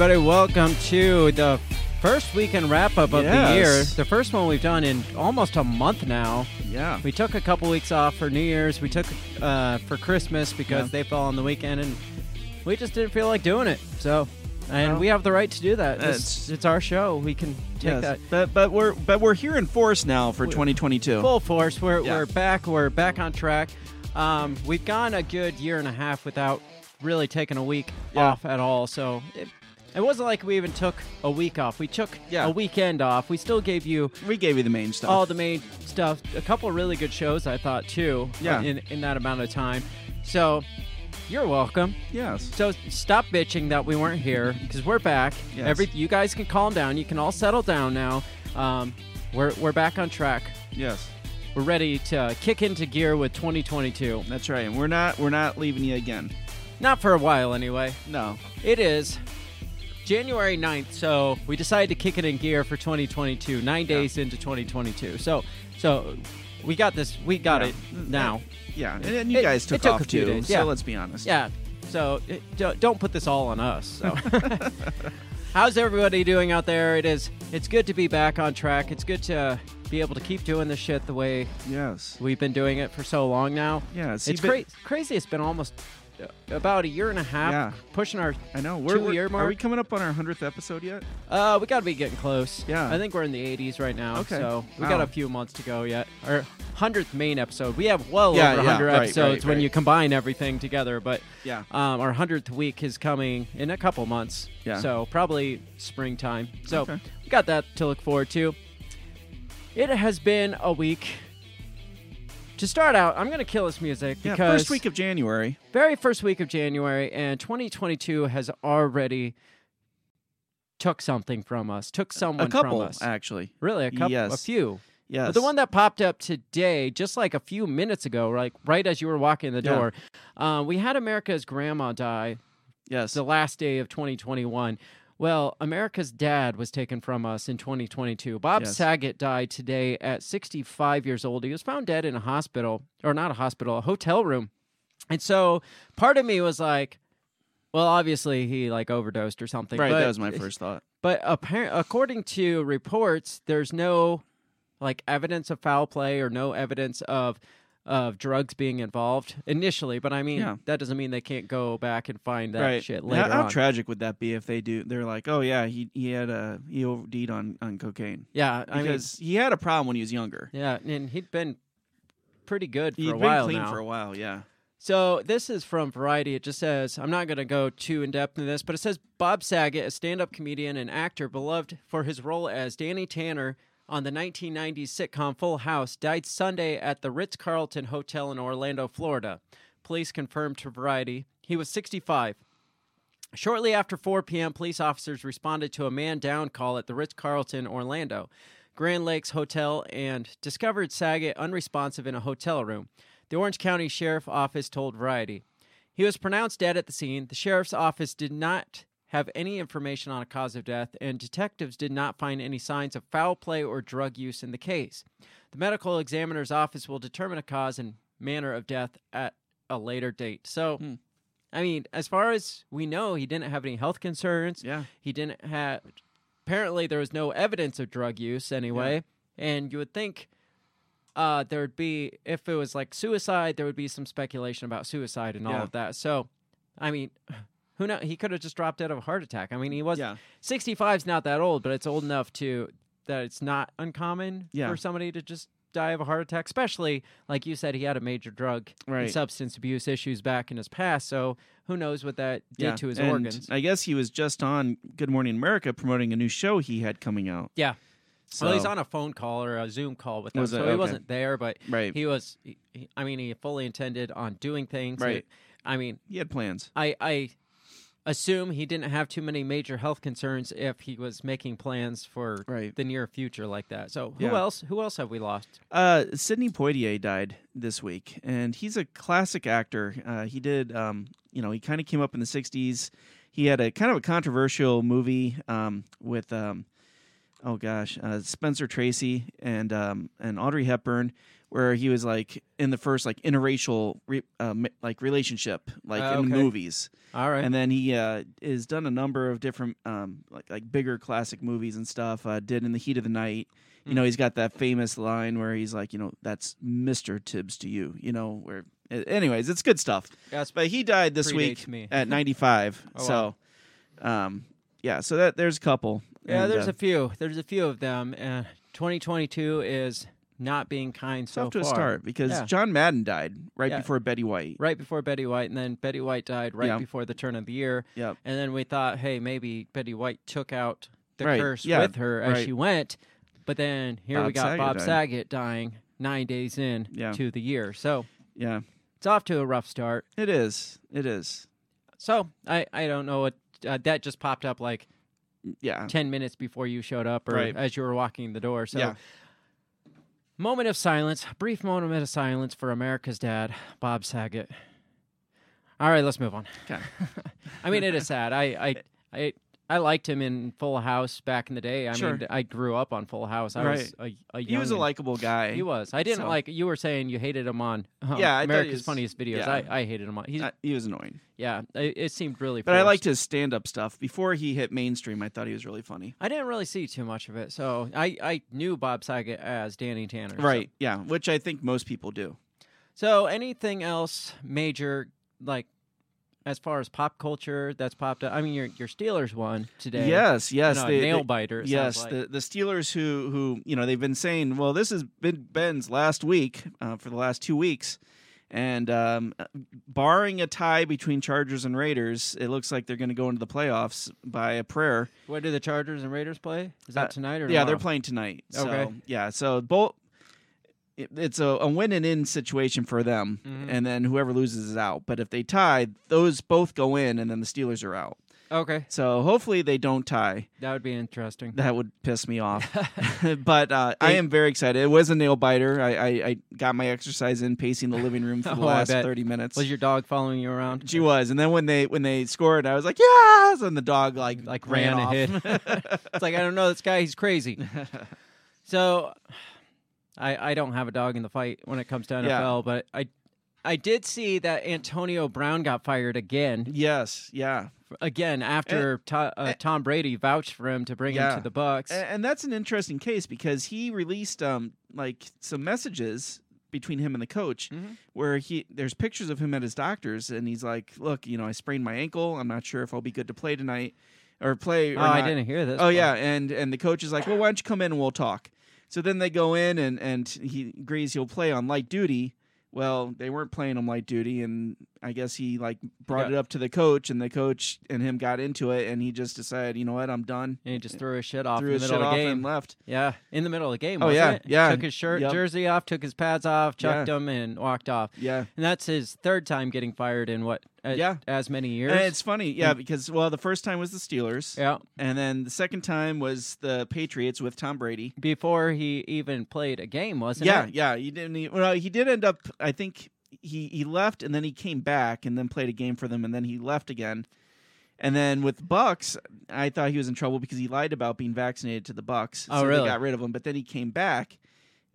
Everybody, welcome to the first weekend wrap up of the year. The first one we've done in almost a month now. Yeah. We took a couple weeks off for New Year's. We took uh, for Christmas because Yeah. they fell on the weekend, and we just didn't feel like doing it. So, and Well, we have the right to do that. It's, it's- our show. We can take Yes. that But but we're but we're here in force now for 2022. full force. We're, Yeah. we're back. We're back on track. Um, we've gone a good year and a half without really taking a week Yeah. off at all. So it, it wasn't like we even took a week off. We took Yeah. a weekend off. We still gave you We gave you the main stuff. all the main stuff. A couple really good shows, I thought too. Yeah. In in that amount of time. So you're welcome. yes. So stop bitching that we weren't here because we're back. Yes. Every you guys can calm down. You can all settle down now. Um, we're we're back on track. Yes. We're ready to kick into gear with 2022. That's right. And we're not we're not leaving you again. Not for a while, anyway. No. It is January 9th, so we decided to kick it in gear for 2022. Nine days into 2022. So, so we got this. We got Yeah. it now. Yeah. And, and you It- guys it took took off a few too. days, So yeah. let's be honest. Yeah. So it, don't, don't put this all on us. So. How's everybody doing out there? It is. It's good to be back on track. It's good to be able to keep doing this shit the way Yes. we've been doing it for so long now. Yeah. see, it's but- cra- crazy. It's been almost about a year and a half Yeah. pushing our. I know. We're, we're- two-year Are mark? we coming up on our hundredth episode yet? Uh, we got to be getting close. Yeah. I think we're in the 80s right now. Okay. So we Wow. got a few months to go yet. Our hundredth main episode. We have well Yeah, over yeah, 100 right, episodes right, when right. you combine everything together. But Yeah. um, our hundredth week is coming in a couple months. Yeah. So probably springtime. So Okay. we got that to look forward to. It has been a week. To start out, I'm going to kill this music Yeah. because First week of January. very first week of January, and 2022 has already took something from us, took someone a couple from us. actually. Really, a couple, a few. Yes. But the one that popped up today, just like a few minutes ago, like right as you were walking in the Yeah. door, uh, we had America's grandma die Yes. the last day of 2021. Well, America's dad was taken from us in 2022. Bob Yes. Saget died today at 65 years old. He was found dead in a hospital, or not a hospital, a hotel room. And so part of me was like, well, obviously he like overdosed or something. right. but, that was my first thought. But appar- according to reports, there's no like evidence of foul play or no evidence of of drugs being involved initially. But I mean, Yeah. that doesn't mean they can't go back and find that right. shit How- later how on. tragic would that be if they do? They're like, oh yeah, he he had a he OD'd on on cocaine yeah, I mean, because he had a problem when he was younger. yeah, and he'd been pretty good for He'd a been while clean now. for a while. Yeah. So this is from Variety. It just says, I'm not going to go too in depth in this, but it says Bob Saget, a stand up comedian and actor beloved for his role as Danny Tanner on the 1990s sitcom Full House, died Sunday at the Ritz Carlton Hotel in Orlando, Florida. Police confirmed to Variety he was 65. Shortly after 4 p.m., police officers responded to a man down call at the Ritz Carlton, Orlando, Grand Lakes Hotel, and discovered Saget unresponsive in a hotel room. The Orange County Sheriff's Office told Variety. He was pronounced dead at the scene. The sheriff's office did not have any information on a cause of death, and detectives did not find any signs of foul play or drug use in the case. The medical examiner's office will determine a cause and manner of death at a later date. So, Hmm. I mean, as far as we know, he didn't have any health concerns. Yeah. He didn't have. Apparently, there was no evidence of drug use anyway. And you would think uh, there would be, if it was like suicide, there would be some speculation about suicide and all of that. So, I mean, who knows? He could have just dropped dead of a heart attack. I mean, he was Yeah. 65 is not that old, but it's old enough to that it's not uncommon Yeah. for somebody to just die of a heart attack. Especially like you said, he had a major drug and substance abuse issues back in his past. So who knows what that did yeah. to his and organs? I guess he was just on Good Morning America promoting a new show he had coming out. Yeah. So, well, he's on a phone call or a Zoom call with them, so he wasn't there, but right. he was. He, he- I mean, he fully intended on doing things. Right. I mean, he had plans. I I assume he didn't have too many major health concerns if he was making plans for Right. the near future like that. So who Yeah. else? Who else have we lost? Uh, Sidney Poitier died this week, and he's a classic actor. Uh, he did, um, you know, he kind of came up in the '60s. He had a kind of a controversial movie um, with, um, oh gosh, uh, Spencer Tracy and um, and Audrey Hepburn, where he was like in the first like interracial re- uh, like relationship like Oh, in the okay. movies All right. and then he uh, has done a number of different um, like like bigger classic movies and stuff. Uh, did in the heat of the night. You Hmm. know, he's got that famous line where he's like, you know, that's Mister Tibbs to you. You know, where. Anyways, it's good stuff. Yes, But he died this week me. at 95. Oh, so, um, yeah. So that there's a couple. Yeah, And, there's uh, a few. There's a few of them. Uh, 2022 is not being kind so off to a far. start because Yeah. John Madden died right Yeah. before Betty White. Right before Betty White, and then Betty White died right Yeah. before the turn of the year. Yep. And then we thought, hey, maybe Betty White took out the Right, curse yeah, with her as right. she went. But then here we Bob got Saget Bob died. Saget dying nine days in Yeah. to the year. So Yeah. it's off to a rough start. It is. It is. So I, I don't know what uh, that just popped up like Yeah. 10 minutes before you showed up or Right. as you were walking the door. So Yeah. Moment of silence, brief moment of silence for America's dad, Bob Saget. All right, let's move on. Okay. I mean, it is sad. I, I, I, I liked him in Full House back in the day. I Sure. mean, I grew up on Full House. I was a, a He was a likable guy. He was. I didn't So- like. You were saying you hated him on uh, Yeah, I thought he America's was- Funniest Videos. yeah. I, I hated him on. He's Uh, he was annoying. yeah. It, it seemed really. Funny. But I liked his stand up stuff. Before he hit mainstream, I thought he was really funny. I didn't really see too much of it, so I, I knew Bob Saget as Danny Tanner. so- Right. Yeah. Which I think most people do. So, anything else major, like as far as pop culture that's popped up? I mean, your your Steelers won today. Yes. Yes. Know, they- nail biter. yes. like. The the Steelers who who you know they've been saying well this has been Ben's last week uh, for the last two weeks. And um, barring a tie between Chargers and Raiders, it looks like they're going to go into the playoffs by a prayer. What do the Chargers and Raiders play? Is that Uh, tonight or Yeah, they're playing tonight. So, Okay. Yeah, so both. It- It's a, a win and in situation for them, Mhm. and then whoever loses is out. But if they tie, those both go in, and then the Steelers are out. Okay, So hopefully they don't tie. that would be interesting. That would piss me off. but uh, I am very excited. It was a nail biter. I, I, I got my exercise in, pacing the living room for the Oh, last thirty minutes. Was your dog following you around? she was, and then when they when they scored, I was like, yes, and the dog like like ran, ran, off. and hid. it's like I don't know this guy. He's crazy. So, I I don't have a dog in the fight when it comes to NFL, Yeah. but I I did see that Antonio Brown got fired again. yes, yeah. Again after To- uh, Tom Brady vouched for him to bring him to the Bucs. A- and that's an interesting case because he released um like some messages between him and the coach Mhm. where he there's pictures of him at his doctor's and he's like look you know i sprained my ankle i'm not sure if i'll be good to play tonight or play or oh, I didn't hear this. oh part. yeah and and the coach is like well why don't you come in and we'll talk so then they go in and and he agrees he'll play on light duty. Well they weren't playing him light duty and i guess he like brought Yeah. it up to the coach and the coach and him got into it and he just decided you know what i'm done And he just threw his shit off threw in the middle shit of the game. and left Yeah, in the middle of the game. Oh, yeah, it? yeah. Took his shirt, Yep. jersey off, took his pads off, chucked Yeah. them, and walked off. yeah And that's his third time getting fired in what? a- Yeah. as many years. And it's funny, yeah, because well, the first time was the Steelers, yeah, and then the second time was the Patriots with Tom Brady. before he even played a game, wasn't yeah, it? yeah, yeah. he didn't. e- Well, he did end up. I think he he left, and then he came back, and then played a game for them, and then he left again. And then with Bucs, I thought he was in trouble because he lied about being vaccinated to the Bucs. Oh, so really? They got rid of him, but then he came back,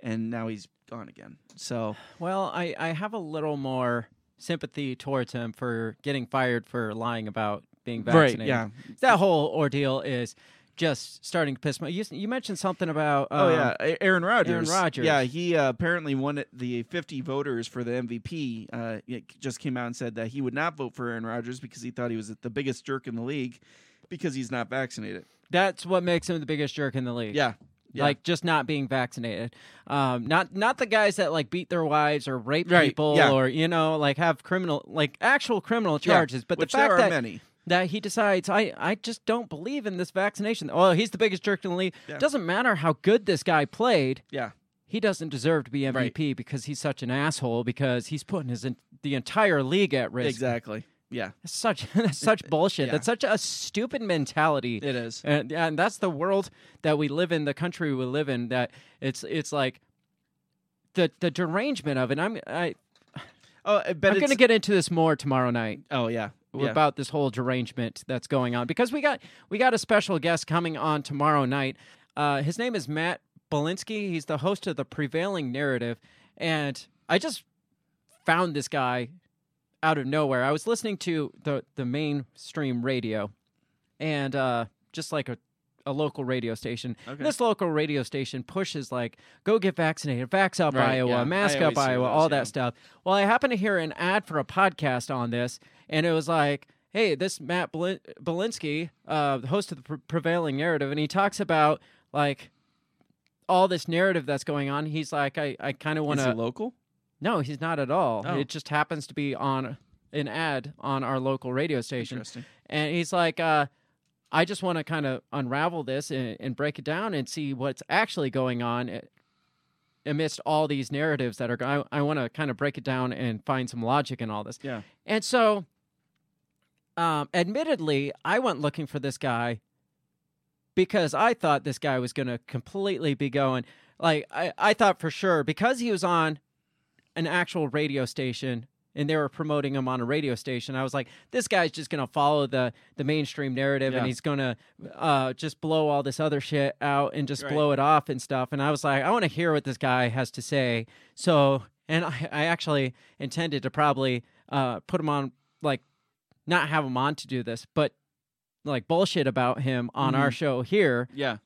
and now he's gone again. So Well, I, I have a little more sympathy towards him for getting fired for lying about being vaccinated. right, yeah, That whole ordeal is just starting to piss me. You, you mentioned something about. Oh um, yeah, Aaron Rodgers. Aaron Rodgers. Yeah, he uh, apparently won the 50 voters for the MVP. Uh, just came out and said that he would not vote for Aaron Rodgers because he thought he was the biggest jerk in the league because he's not vaccinated. That's what makes him the biggest jerk in the league. Yeah, yeah. Like just not being vaccinated, um, not not the guys that like beat their wives or rape Right, people yeah. or you know like have criminal like actual criminal Yeah, charges. But which the fact there are that many. That he decides I, I just don't believe in this vaccination. Oh, he's the biggest jerk in the league. Yeah. Doesn't matter how good this guy played. Yeah, He doesn't deserve to be MVP because he's such an asshole because he's putting his the entire league at risk. exactly. Yeah, That's such that's such bullshit. Yeah. That's such a stupid mentality. it is. And, and that's the world that we live in, the country we live in. That it's it's like the the derangement of it. I'm I, Oh, I bet I'm going to get into this more tomorrow night Oh yeah, yeah. about this whole derangement that's going on because we got we got a special guest coming on tomorrow night. Uh, his name is Matt Belinsky. He's the host of the Prevailing Narrative, And I just found this guy out of nowhere. I was listening to the the mainstream radio, and uh, just like a a local radio station. Okay. This local radio station pushes like go get vaccinated, vax up Right, Iowa, yeah. mask up Iowa, those, all yeah. that stuff. Well, I happened to hear an ad for a podcast on this, and it was like, hey, this Matt Belin- Belinsky, uh, the host of the Pre- Prevailing Narrative, and he talks about like all this narrative that's going on. He's like, I, I kind of want to. local? No, he's not at all. Oh. It just happens to be on an ad on our local radio station. Interesting. And he's like, uh, I just want to kind of unravel this and, and break it down and see what's actually going on amidst all these narratives that are. I, I want to kind of break it down and find some logic in all this. Yeah. And so, um, admittedly, I went looking for this guy because I thought this guy was going to completely be going. Like, I, I thought for sure because he was on an actual radio station and they were promoting him on a radio station. I was like, this guy's just going to follow the, the mainstream narrative Yeah. and he's going to uh, just blow all this other shit out and just Right. blow it off and stuff. And I was like, I want to hear what this guy has to say. So, and I, I actually intended to probably uh, put him on, like, not have him on to do this, but like bullshit about him on our Mhm. show here. Yeah.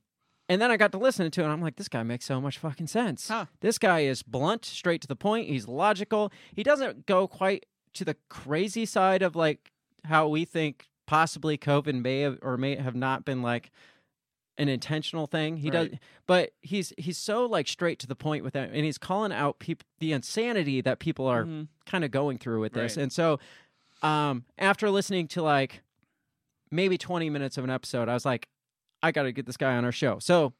And then I got to listen to it, and I'm like, this guy makes so much fucking sense. Huh. This guy is blunt, straight to the point. He's logical. He doesn't go quite to the crazy side of like how we think possibly COVID may have or may have not been like an intentional thing. He does, but he's he's so like straight to the point with that, and he's calling out people the insanity that people are Mhm. kind of going through with this. Right. And so, um, after listening to like maybe 20 minutes of an episode, I was like, I got to get this guy on our show. So,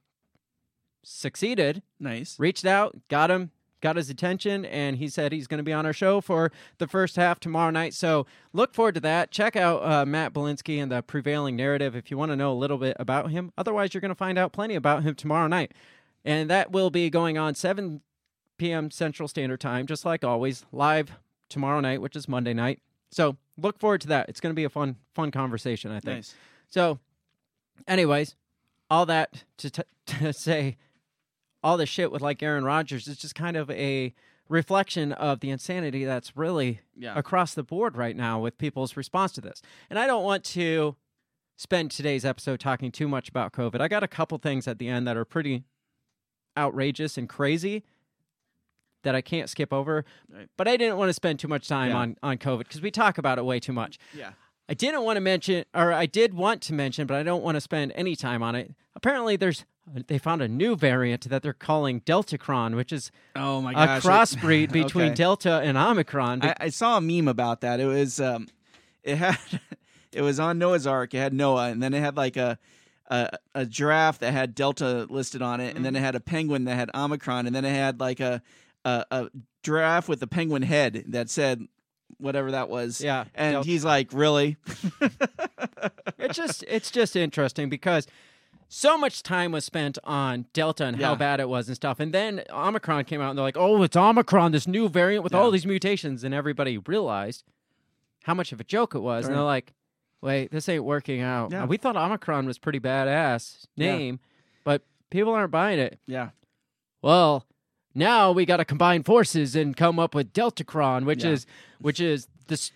succeeded, Nice. reached out, got him, got his attention, and he said he's going to be on our show for the first half tomorrow night. So, look forward to that. Check out uh, Matt Belinsky and the prevailing narrative if you want to know a little bit about him. Otherwise, you're going to find out plenty about him tomorrow night. And that will be going on 7 p.m. Central Standard Time, just like always, live tomorrow night, which is Monday night. So look forward to that. It's going to be a fun, fun conversation, I think. Nice. So, anyways, all that to, t- to say, all this shit with like Aaron Rodgers is just kind of a reflection of the insanity that's really Yeah. across the board right now with people's response to this. And I don't want to spend today's episode talking too much about COVID. I got a couple things at the end that are pretty outrageous and crazy that I can't skip over. Right. But I didn't want to spend too much time Yeah. on on COVID because we talk about it way too much. Yeah. I didn't want to mention, or I did want to mention, but I don't want to spend any time on it. Apparently, there's they found a new variant that they're calling Deltacron, which is Oh my a gosh. it- crossbreed between Okay. Delta and Omicron. I, I saw a meme about that. It was um, it had it was on Noah's Ark. It had Noah, and then it had like a a, a giraffe that had Delta listed on it, and then it had a penguin that had Omicron, and then it had like a a, a giraffe with a penguin head that said whatever that was. yeah, And he's like, really? it's just it's just interesting because so much time was spent on Delta and how bad it was and stuff, and then Omicron came out and they're like, "Oh, it's Omicron, this new variant with all these mutations," and everybody realized how much of a joke it was, and they're like, "Wait, this ain't working out." Yeah. We thought Omicron was pretty badass Yeah. name, but people aren't buying it. yeah. Well, now we got to combine forces and come up with Deltacron, which Yeah. is which is this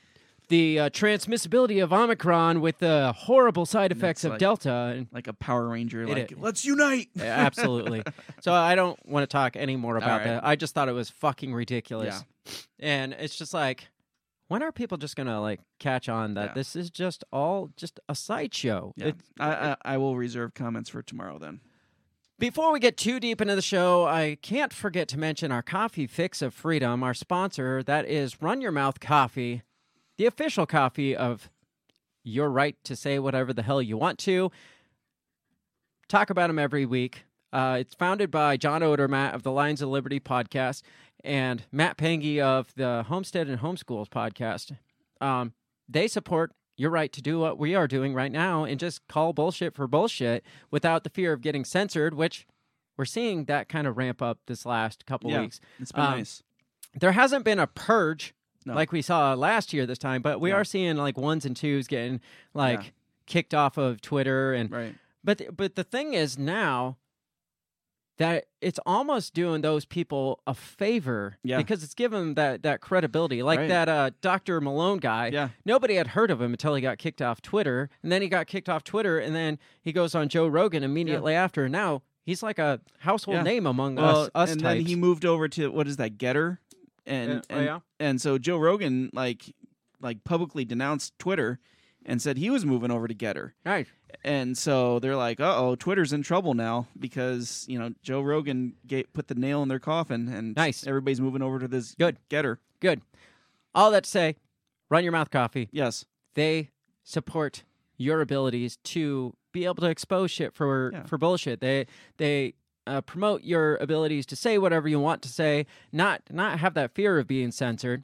the uh, transmissibility of Omicron with the horrible side effects of like- Delta. And Like a Power Ranger. It like, is. let's unite. Yeah, absolutely. so I don't want to talk any more about right. that. I just thought it was fucking ridiculous. yeah. And it's just like, when are people just gonna like catch on that Yeah. this is just all just a sideshow? Yeah. It- I, I I will reserve comments for tomorrow then. Before we get too deep into the show, I can't forget to mention our coffee fix of freedom, our sponsor, that is Run Your Mouth Coffee, the official coffee of your right to say whatever the hell you want to. Talk about them every week. Uh, it's founded by John Odermatt of the Lions of Liberty podcast and Matt Pangy of the Homestead and Homeschools podcast. Um, they support your right to do what we are doing right now and just call bullshit for bullshit without the fear of getting censored, which we're seeing that kind of ramp up this last couple Yeah. weeks. It's been Um, nice. There hasn't been a purge No. like we saw last year this time, but we No. are seeing like ones and twos getting like Yeah. kicked off of Twitter and Right. but th- but the thing is now that it's almost doing those people a favor Yeah. because it's given them that that credibility. Like Right. that uh, Dr. Malone guy. Yeah. Nobody had heard of him until he got kicked off Twitter, and then he got kicked off Twitter, and then he goes on Joe Rogan immediately after. And now he's like a household Yeah. name among Well, us us and types. then he moved over to what is that Gettr, and Yeah. Oh, and, yeah? and so Joe Rogan like like publicly denounced Twitter and said he was moving over to Gettr. right. And so they're like, "Uh oh, Twitter's in trouble now because you know Joe Rogan ga- put the nail in their coffin, and Nice. everybody's moving over to this Good. Gettr." Good. All that to say, run your mouth coffee. Yes, they support your abilities to be able to expose shit for Yeah. for bullshit. They they uh, promote your abilities to say whatever you want to say, not not have that fear of being censored.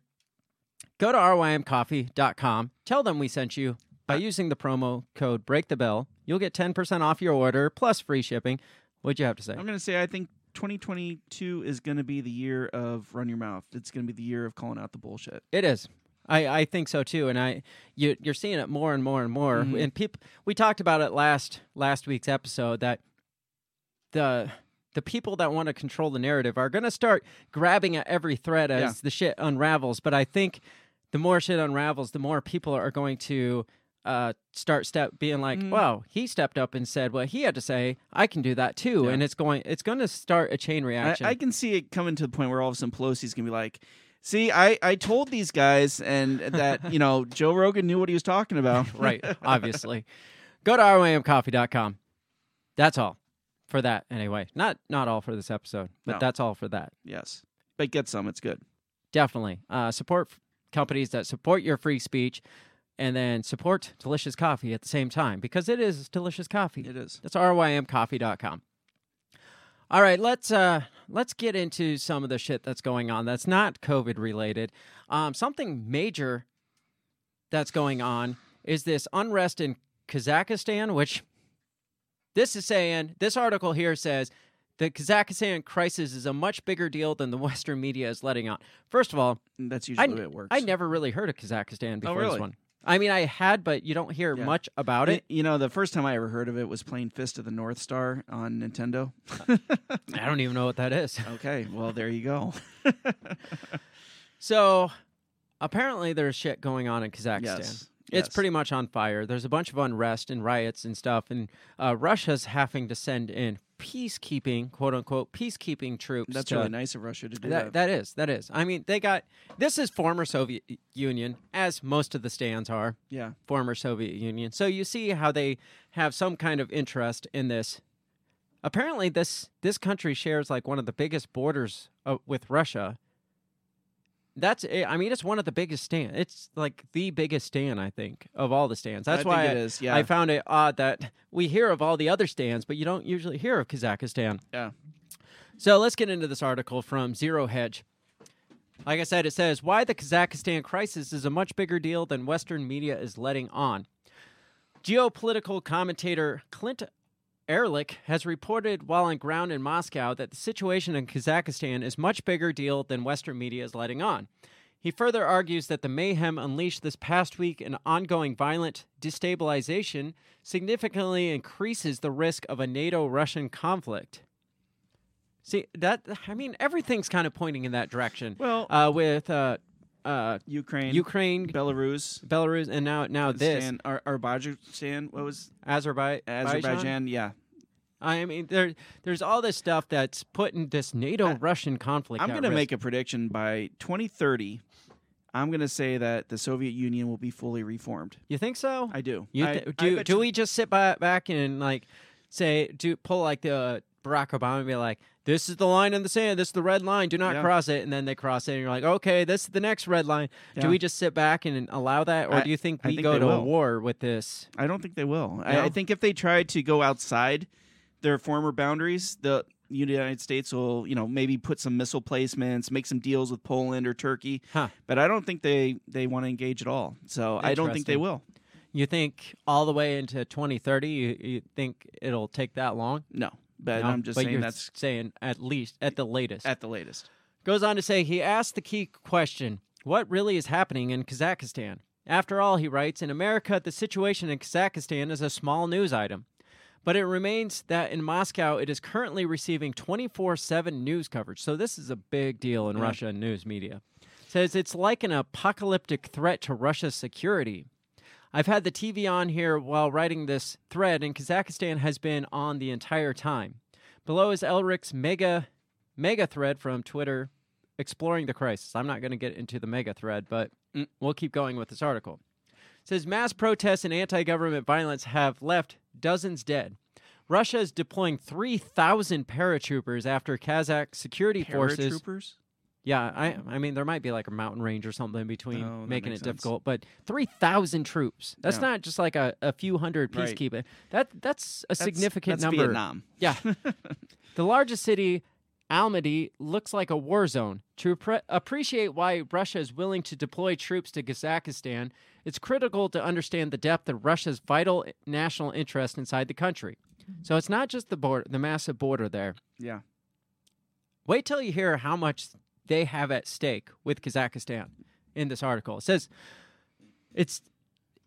Go to rymcoffee.com. Tell them we sent you by using the promo code Break the Bell. You'll get ten percent off your order plus free shipping. What'd you have to say? I'm gonna say I think 2022 is gonna be the year of run your mouth. It's gonna be the year of calling out the bullshit. It is. I, I think so too, and I you you're seeing it more and more and more. Mhm. And people, we talked about it last last week's episode that the the people that want to control the narrative are going to start grabbing at every thread as Yeah. the shit unravels. But I think the more shit unravels, the more people are going to uh, start step being like. "Wow, he stepped up and said what he had to say. I can do that too." Yeah. And it's going it's going to start a chain reaction. I can see it coming to the point where all of a sudden Pelosi's gonna be like, "See, I I told these guys and that you know Joe Rogan knew what he was talking about." right, obviously. Go to rymcoffee.com. That's all for that anyway. Not not all for this episode, but No. that's all for that. yes, but get some. It's good. Definitely. Uh, support companies that support your free speech and then support delicious coffee at the same time because it is delicious coffee. It is. That's rymcoffee.com. All right, let's uh let's get into some of the shit that's going on that's not COVID related. Um, something major that's going on is this unrest in Kazakhstan, which this is saying this article here says the Kazakhstan crisis is a much bigger deal than the Western media is letting on. First of all, That's I, usually the way it works. I never really heard of Kazakhstan before this really? one. I mean, I had, but you don't hear Yeah. much about it. You know, the first time I ever heard of it was playing Fist of the North Star on Nintendo. I don't even know what that is. okay, well there you go. So apparently there's shit going on in Kazakhstan. Yes, It's yes. pretty much on fire. There's a bunch of unrest and riots and stuff, and uh, Russia's having to send in peacekeeping, quote unquote, peacekeeping troops. That's to- really nice of Russia to do That, that. that is, that is. I mean, they got this is former Soviet Union, as most of the stands are Yeah, former Soviet Union. So you see how they have some kind of interest in this. Apparently, this this country shares like one of the biggest borders uh, with Russia. That's eh, I mean, it's one of the biggest stand. It's like the biggest stand I think of all the stands. That's I why it I, is. Yeah, I found it odd that we hear of all the other stands, but you don't usually hear of Kazakhstan. yeah. So let's get into this article from Zero Hedge. Like I said, it says why the Kazakhstan crisis is a much bigger deal than Western media is letting on. Geopolitical commentator Clint Ehrlich has reported while on ground in Moscow that the situation in Kazakhstan is much bigger deal than Western media is letting on. He further argues that the mayhem unleashed this past week and ongoing violent destabilization significantly increases the risk of a NATO Russian conflict. See, that, I mean, everything's kind of pointing in that direction. Well, Uh, with uh, uh, Ukraine, Ukraine, Belarus, Belarus, and now now this Stan, Ar- Azerbaijan. What was Azerbaijan. Azerbaijan? Yeah, I mean, there there's all this stuff that's putting this NATO-Russian conflict. I'm going to make a prediction by 2030. I'm going to say that the Soviet Union will be fully reformed. You think so? I do. You th- I do? bet Do we just sit by, back and like say do pull like the Barack Obama and be like, "This is the line in the sand. This is the red line. Do not Yeah. cross it." And then they cross it, and you're like, "Okay, this is the next red line." Do we just sit back and allow that, or I- do you think we think go to will. war with this? I don't think they will. I, No? I think if they try to go outside their former boundaries, the United States will, you know, maybe put some missile placements, make some deals with Poland or Turkey. Huh. But I don't think they they want to engage at all. So I don't think they will. You think all the way into 2030? You, you think it'll take that long? No. But No? I'm just but saying that's saying at least at the latest. at the latest. Goes on to say he asked the key question what really is happening in Kazakhstan? After all, he writes, in America, the situation in Kazakhstan is a small news item. But it remains that in Moscow, it is currently receiving 24 7 news coverage. So this is a big deal in Yeah. Russia news media. Says it's like an apocalyptic threat to Russia's security. I've had the TV on here while writing this thread, and Kazakhstan has been on the entire time. Below is Ehrlich's mega mega thread from Twitter exploring the crisis. I'm not going to get into the mega thread, but Mm. we'll keep going with this article. It says mass protests and anti-government violence have left dozens dead. Russia is deploying 3,000 paratroopers after Kazakh security forces Paratroopers? Yeah, I I mean there might be like a mountain range or something in between Oh, that making it makes sense. difficult, but three thousand troops. That's Yeah. not just like a, a few hundred Right. peacekeeping. That that's a That's- significant that's number. Vietnam. Yeah. the largest city, Almaty, looks like a war zone. To appre- appreciate why Russia is willing to deploy troops to Kazakhstan, it's critical to understand the depth of Russia's vital eh, national interest inside the country. So it's not just the border, the massive border there. Yeah. Wait till you hear how much they have at stake with Kazakhstan in this article. It says it's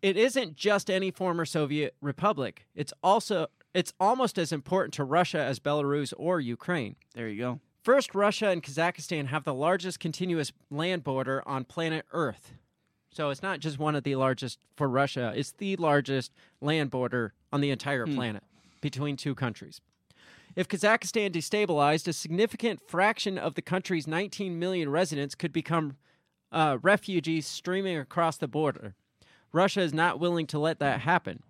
it isn't just any former Soviet republic. It's also it's almost as important to Russia as Belarus or Ukraine. There you go. First, Russia and Kazakhstan have the largest continuous land border on planet Earth. So it's not just one of the largest for Russia, it's the largest land border on the entire hmm. planet between two countries. If Kazakhstan destabilized, a significant fraction of the country's 19 million residents could become uh, refugees streaming across the border. Russia is not willing to let that happen.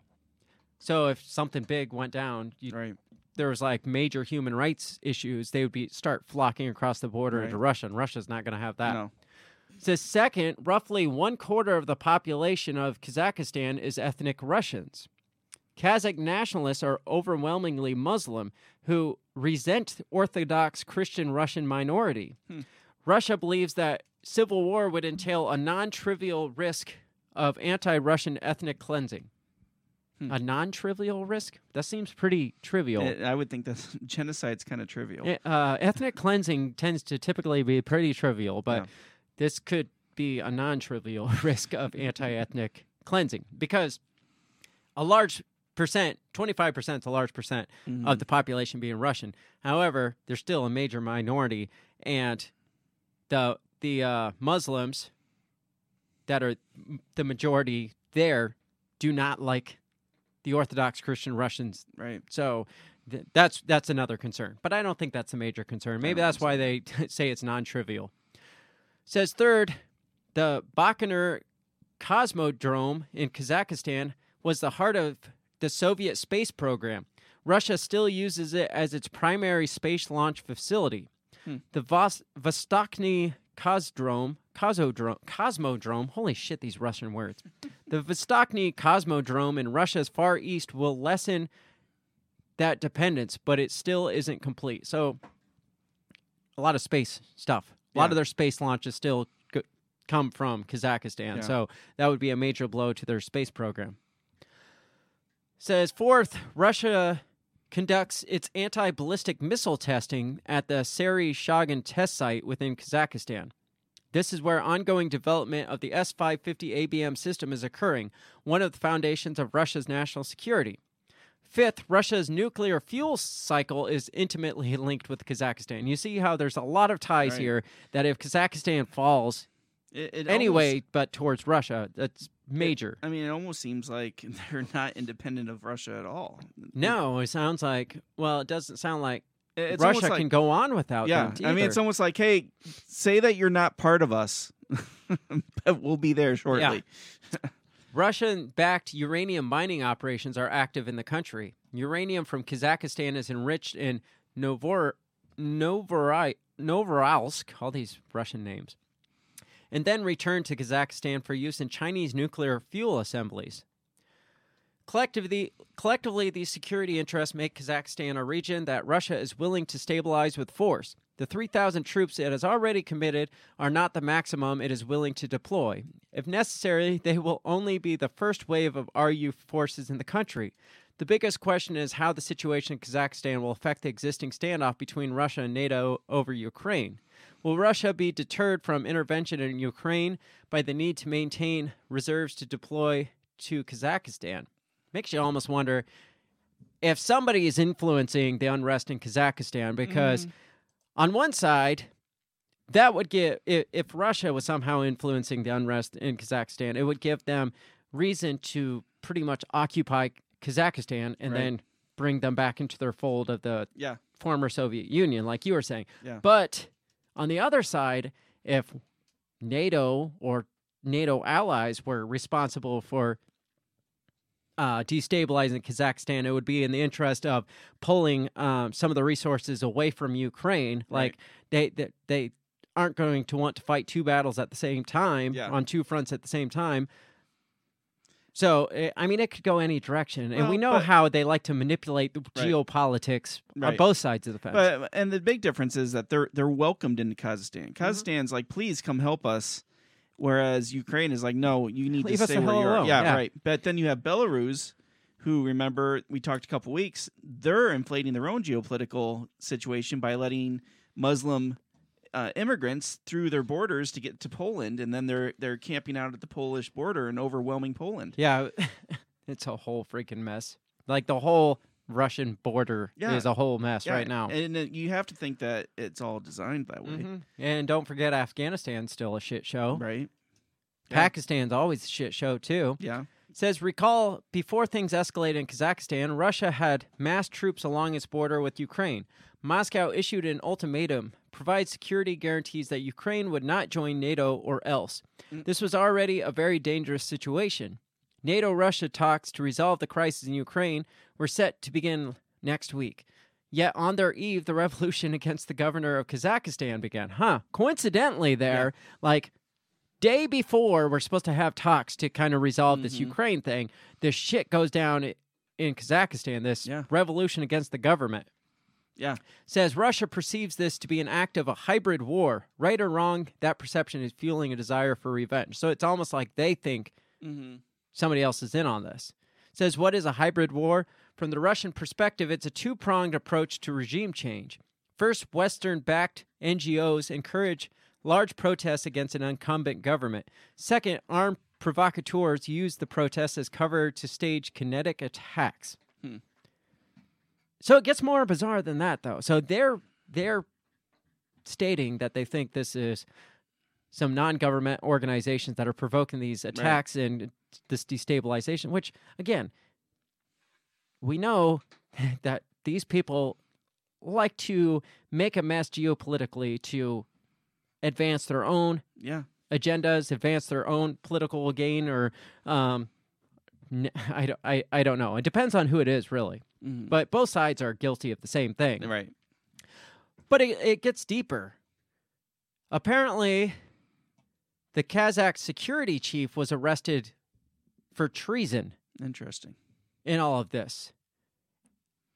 So if something big went down, you Right. there was like major human rights issues, they would be start flocking across the border Right. into Russia, and Russia's not going to have that. No. Says second, roughly one quarter of the population of Kazakhstan is ethnic Russians. Kazakh nationalists are overwhelmingly Muslim who resent the Orthodox Christian Russian minority. Russia believes that civil war would entail a non trivial risk of anti Russian ethnic cleansing. A non trivial risk? That seems pretty trivial. I would think that genocide's kind of trivial. Uh, ethnic cleansing tends to typically be pretty trivial, but Yeah. this could be a non-trivial risk of anti-ethnic cleansing because a large percent, 25% is a large percent Mm-hmm. of the population being Russian. However, there's still a major minority, and the the uh, Muslims that are the majority there do not like the Orthodox Christian Russians Right. so th- that's that's another concern, but I don't think that's a major concern. Maybe that's why they say it's non-trivial. Says third, the Baikonur Cosmodrome in Kazakhstan was the heart of the Soviet space program. Russia still uses it as its primary space launch facility. Hmm. The Vos- Cosdrome, Cosmodrome, Cosmodrome, holy shit, these Russian words. the Vostochny Cosmodrome in Russia's far east will lessen that dependence, but it still isn't complete. So, a lot of space stuff. A lot Yeah. of their space launches still go- come from Kazakhstan. Yeah. So, that would be a major blow to their space program. Says fourth, Russia conducts its anti ballistic missile testing at the Sari Shagan test site within Kazakhstan. This is where ongoing development of the S 550 ABM system is occurring, one of the foundations of Russia's national security. Fifth, Russia's nuclear fuel cycle is intimately linked with Kazakhstan. You see how there's a lot of ties Right. here that if Kazakhstan falls It, it anyway, almost- but towards Russia, that's major. I mean, it almost seems like they're not independent of Russia at all. no, it sounds like, well, it doesn't sound like it's Russia like, can go on without Yeah. I mean, it's almost like, hey, say that you're not part of us, but we'll be there shortly. Russian backed uranium mining operations are active in the country. Uranium from Kazakhstan is enriched in Novor, Novorai, Novoralsk, all these Russian names, and then returned to Kazakhstan for use in Chinese nuclear fuel assemblies. Collectively, collectively, these security interests make Kazakhstan a region that Russia is willing to stabilize with force. The 3,000 troops it has already committed are not the maximum it is willing to deploy. If necessary, they will only be the first wave of RU forces in the country. The biggest question is how the situation in Kazakhstan will affect the existing standoff between Russia and NATO over Ukraine. Will Russia be deterred from intervention in Ukraine by the need to maintain reserves to deploy to Kazakhstan? Makes you almost wonder if somebody is influencing the unrest in Kazakhstan, because mm-hmm. on one side, that would give if, if Russia was somehow influencing the unrest in Kazakhstan, it would give them reason to pretty much occupy Kazakhstan and Right. then bring them back into their fold of the Yeah. former Soviet Union, like you were saying. Yeah. But on the other side, if NATO or NATO allies were responsible for uh, destabilizing Kazakhstan, it would be in the interest of pulling um, some of the resources away from Ukraine. Right. Like they, they they aren't going to want to fight two battles at the same time Yeah. on two fronts at the same time. So eh, I mean, it could go any direction, and we know but- how they like to manipulate the Right. geopolitics on both sides of the fence. But and the big difference is that they're they're welcomed into Kazakhstan. Mm-hmm. Kazakhstan's like, please come help us, whereas Ukraine is like, no, you need Leave to stay where you are. Yeah, Yeah. right. But then you have Belarus, who remember we talked a couple weeks. They're inflating their own geopolitical situation by letting Muslim uh, immigrants through their borders to get to Poland, and then they're they're camping out at the Polish border and overwhelming Poland. Yeah, it's a whole freaking mess. Like the whole Russian border Yeah. is a whole mess Yeah, right now. and uh, you have to think that it's all designed that way, Mhm. And don't forget, Afghanistan's still a shit show. right? Yeah. Pakistan's always a shit show too. Yeah. Says recall before things escalated in Kazakhstan, Russia had massed troops along its border with Ukraine. Moscow issued an ultimatum: provide security guarantees that Ukraine would not join NATO or else. Mm. This was already a very dangerous situation. NATO Russia talks to resolve the crisis in Ukraine were set to begin next week. Yet on their eve, the revolution against the governor of Kazakhstan began. Huh. Coincidentally, there, like day before we're supposed to have talks to kind of resolve this Mhm. Ukraine thing, this shit goes down in Kazakhstan, this Yeah. revolution against the government. Yeah. Says Russia perceives this to be an act of a hybrid war. Right or wrong, that perception is fueling a desire for revenge. So it's almost like they think Mm-hmm. somebody else is in on this. Says, what is a hybrid war? From the Russian perspective, it's a two pronged approach to regime change. First, Western backed NGOs encourage large protests against an incumbent government. Second, armed provocateurs use the protests as cover to stage kinetic attacks. So it gets more bizarre than that, though. So they're they're stating that they think this is some non-government organizations that are provoking these attacks and this destabilization. Which, again, we know that these people like to make a mess geopolitically to advance their own Yeah. agendas, advance their own political gain, or um, I don't, I, I don't know. It depends on who it is, really. Mhm. But both sides are guilty of the same thing. right. But it, it gets deeper. Apparently, the Kazakh security chief was arrested for treason Interesting. in all of this.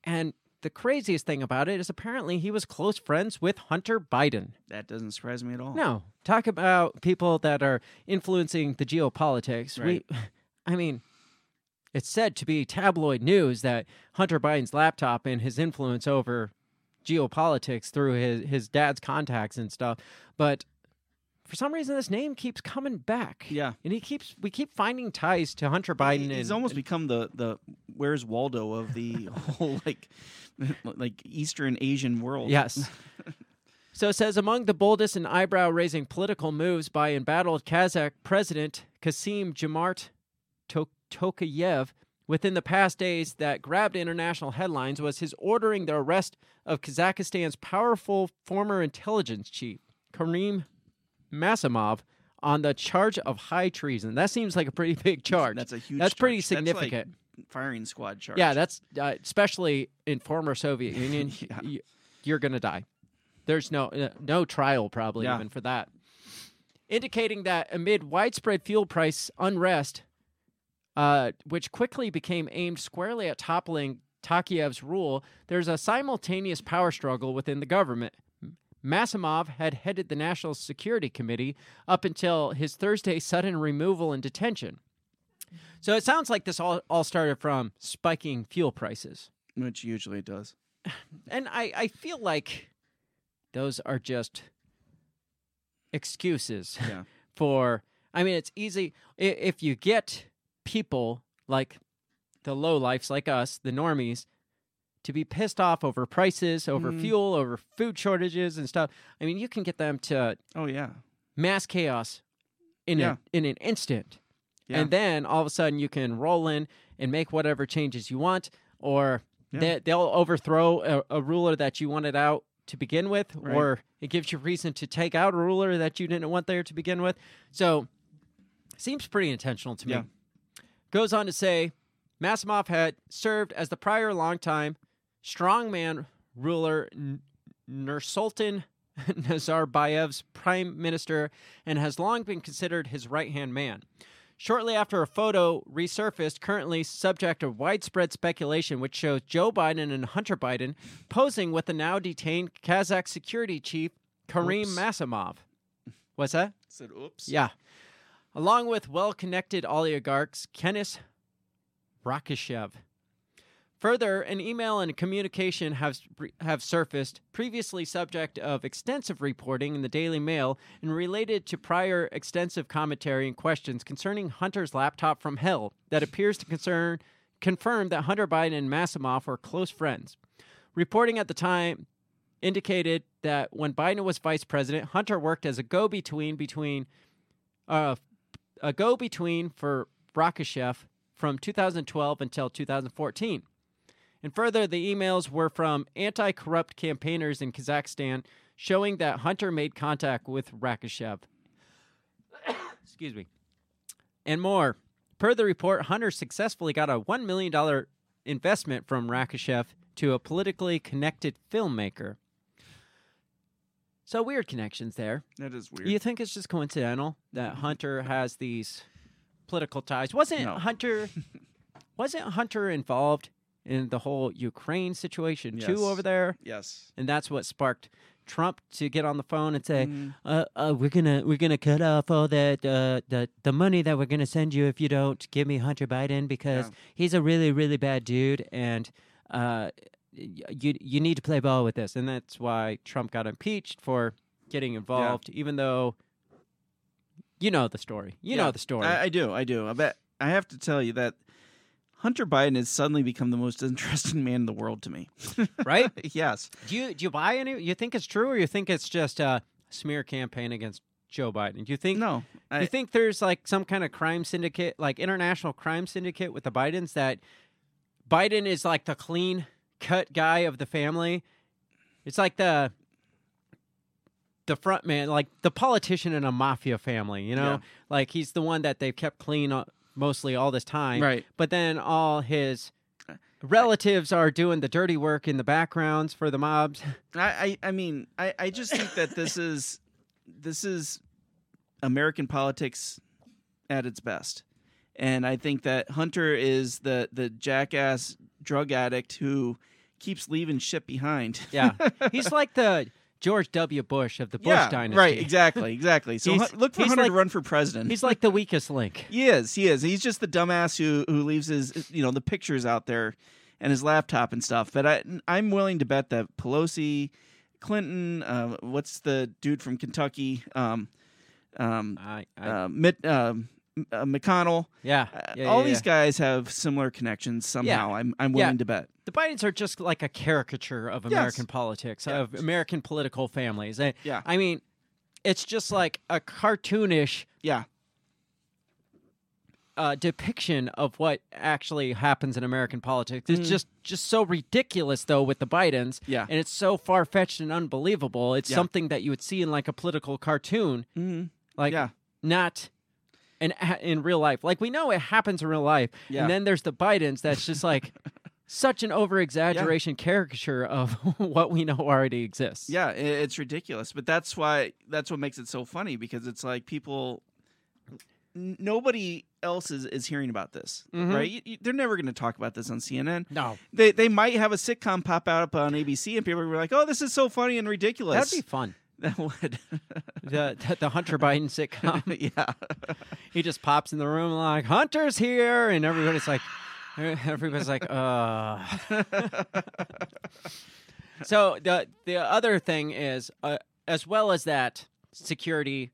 And the craziest thing about it is apparently he was close friends with Hunter Biden. That doesn't surprise me at all. No, talk about people that are influencing the geopolitics. Right. We, I mean, it's said to be tabloid news that Hunter Biden's laptop and his influence over geopolitics through his his dad's contacts and stuff, but for some reason this name keeps coming back. Yeah. and he keeps we keep finding ties to Hunter Biden. He's and, almost become the the where's Waldo of the whole like like Eastern Asian world. Yes. so it says among the boldest and eyebrow raising political moves by embattled Kazakh President Kasim Jomart to- Tokayev within the past days that grabbed international headlines was his ordering the arrest of Kazakhstan's powerful former intelligence chief, Karim Masimov, on the charge of high treason. That seems like a pretty big charge. That's a huge. That's pretty charge. That's like significant. firing squad charge. Yeah, that's uh, especially in former Soviet Union. Yeah. y- you're gonna die. There's no uh, no trial probably Yeah. even for that. Indicating that amid widespread fuel price unrest, uh, which quickly became aimed squarely at toppling Tokayev's rule, there's a simultaneous power struggle within the government. Masimov had headed the National Security Committee up until his Thursday sudden removal and detention. So it sounds like this all, all started from spiking fuel prices. which usually it does. And I, I feel like those are just excuses Yeah. for, I mean, it's easy. If you get people like the low lifes, like us, the normies, to be pissed off over prices, over Mhm. fuel, over food shortages and stuff. I mean, you can get them to Oh yeah. mass chaos in Yeah. a, in an instant. Yeah. And then all of a sudden you can roll in and make whatever changes you want, or Yeah. they, they'll overthrow a, a ruler that you wanted out to begin with, Right. or it gives you reason to take out a ruler that you didn't want there to begin with. So, seems pretty intentional to me. Goes on to say, Masimov had served as the prior longtime strongman ruler N- Nursultan Nazarbayev's prime minister and has long been considered his right hand man. Shortly after a photo resurfaced, currently subject of widespread speculation, which shows Joe Biden and Hunter Biden posing with the now detained Kazakh security chief Karim Oops. Masimov. What's that? Said oops. Yeah. Along with well connected oligarchs, Kenes Rakishev. Further, an email and communication have, have surfaced, previously subject of extensive reporting in the Daily Mail and related to prior extensive commentary and questions concerning Hunter's laptop from hell that appears to concern confirm that Hunter Biden and Masimov were close friends. Reporting at the time indicated that when Biden was vice president, Hunter worked as a go-between between uh, a go-between for Rakishev from 2012 until 2014. And further, the emails were from anti-corrupt campaigners in Kazakhstan showing that Hunter made contact with Rakishev. Excuse me. And more. Per the report, Hunter successfully got a $1 million investment from Rakishev to a politically connected filmmaker. So weird connections there. That is weird. You think it's just coincidental that Hunter has these political ties? Wasn't No. Hunter wasn't Hunter involved in the whole Ukraine situation Yes. too over there? yes. And that's what sparked Trump to get on the phone and say, Mm, uh, uh, "We're gonna we're gonna cut off all that uh, the the money that we're gonna send you if you don't give me Hunter Biden because Yeah. he's a really really bad dude and uh, you you need to play ball with this." And that's why Trump got impeached for getting involved, even though you know the story. You yeah. know the story. I, I do. I do. I bet. I have to tell you that Hunter Biden has suddenly become the most interesting man in the world to me. right? yes. Do you do you buy any? You think it's true, or you think it's just a smear campaign against Joe Biden? Do you think? No. I, you think there's like some kind of crime syndicate, like international crime syndicate with the Bidens that Biden is like the clean cut guy of the family? It's like the the front man, like the politician in a mafia family. You know, Yeah. like he's the one that they've kept clean uh, mostly all this time. right. But then all his relatives are doing the dirty work in the backgrounds for the mobs. I, I, I mean, I, I just think that this is this is American politics at its best. And I think that Hunter is the the jackass drug addict who keeps leaving shit behind. Yeah. He's like the George W. Bush of the Bush yeah, dynasty. right, exactly, exactly. So He's- look for Hunter like- to run for president. He's like the weakest link. He is. He is. He's just the dumbass who who leaves his you know the pictures out there and his laptop and stuff. But I I'm willing to bet that Pelosi, Clinton, uh, what's the dude from Kentucky, um, um, I, I, uh, Mitt, um, uh, McConnell, yeah, uh, yeah, all yeah, these yeah. guys have similar connections somehow. I'm I'm willing to bet. The Bidens are just like a caricature of Yes. American politics, Yeah. of American political families. I, Yeah. I mean, it's just like a cartoonish Yeah. uh, depiction of what actually happens in American politics. It's Mhm. just just so ridiculous though with the Bidens. Yeah. And it's so far fetched and unbelievable. It's Yeah. something that you would see in like a political cartoon, hmm like yeah. not in in real life. Like we know it happens in real life, Yeah. and then there's the Bidens. That's just like such an over exaggeration caricature of what we know already exists. Yeah, it's ridiculous, but that's why that's what makes it so funny because it's like people, nobody else is, is hearing about this, Mhm. right? You- you- they're never going to talk about this on CNN. No, They they might have a sitcom pop out up on ABC, and people be like, "Oh, this is so funny and ridiculous." that'd be fun. That would, The, the Hunter Biden sitcom. yeah, he just pops in the room like Hunter's here, and everybody's like, everybody's like, uh. so the the other thing is, uh, as well as that security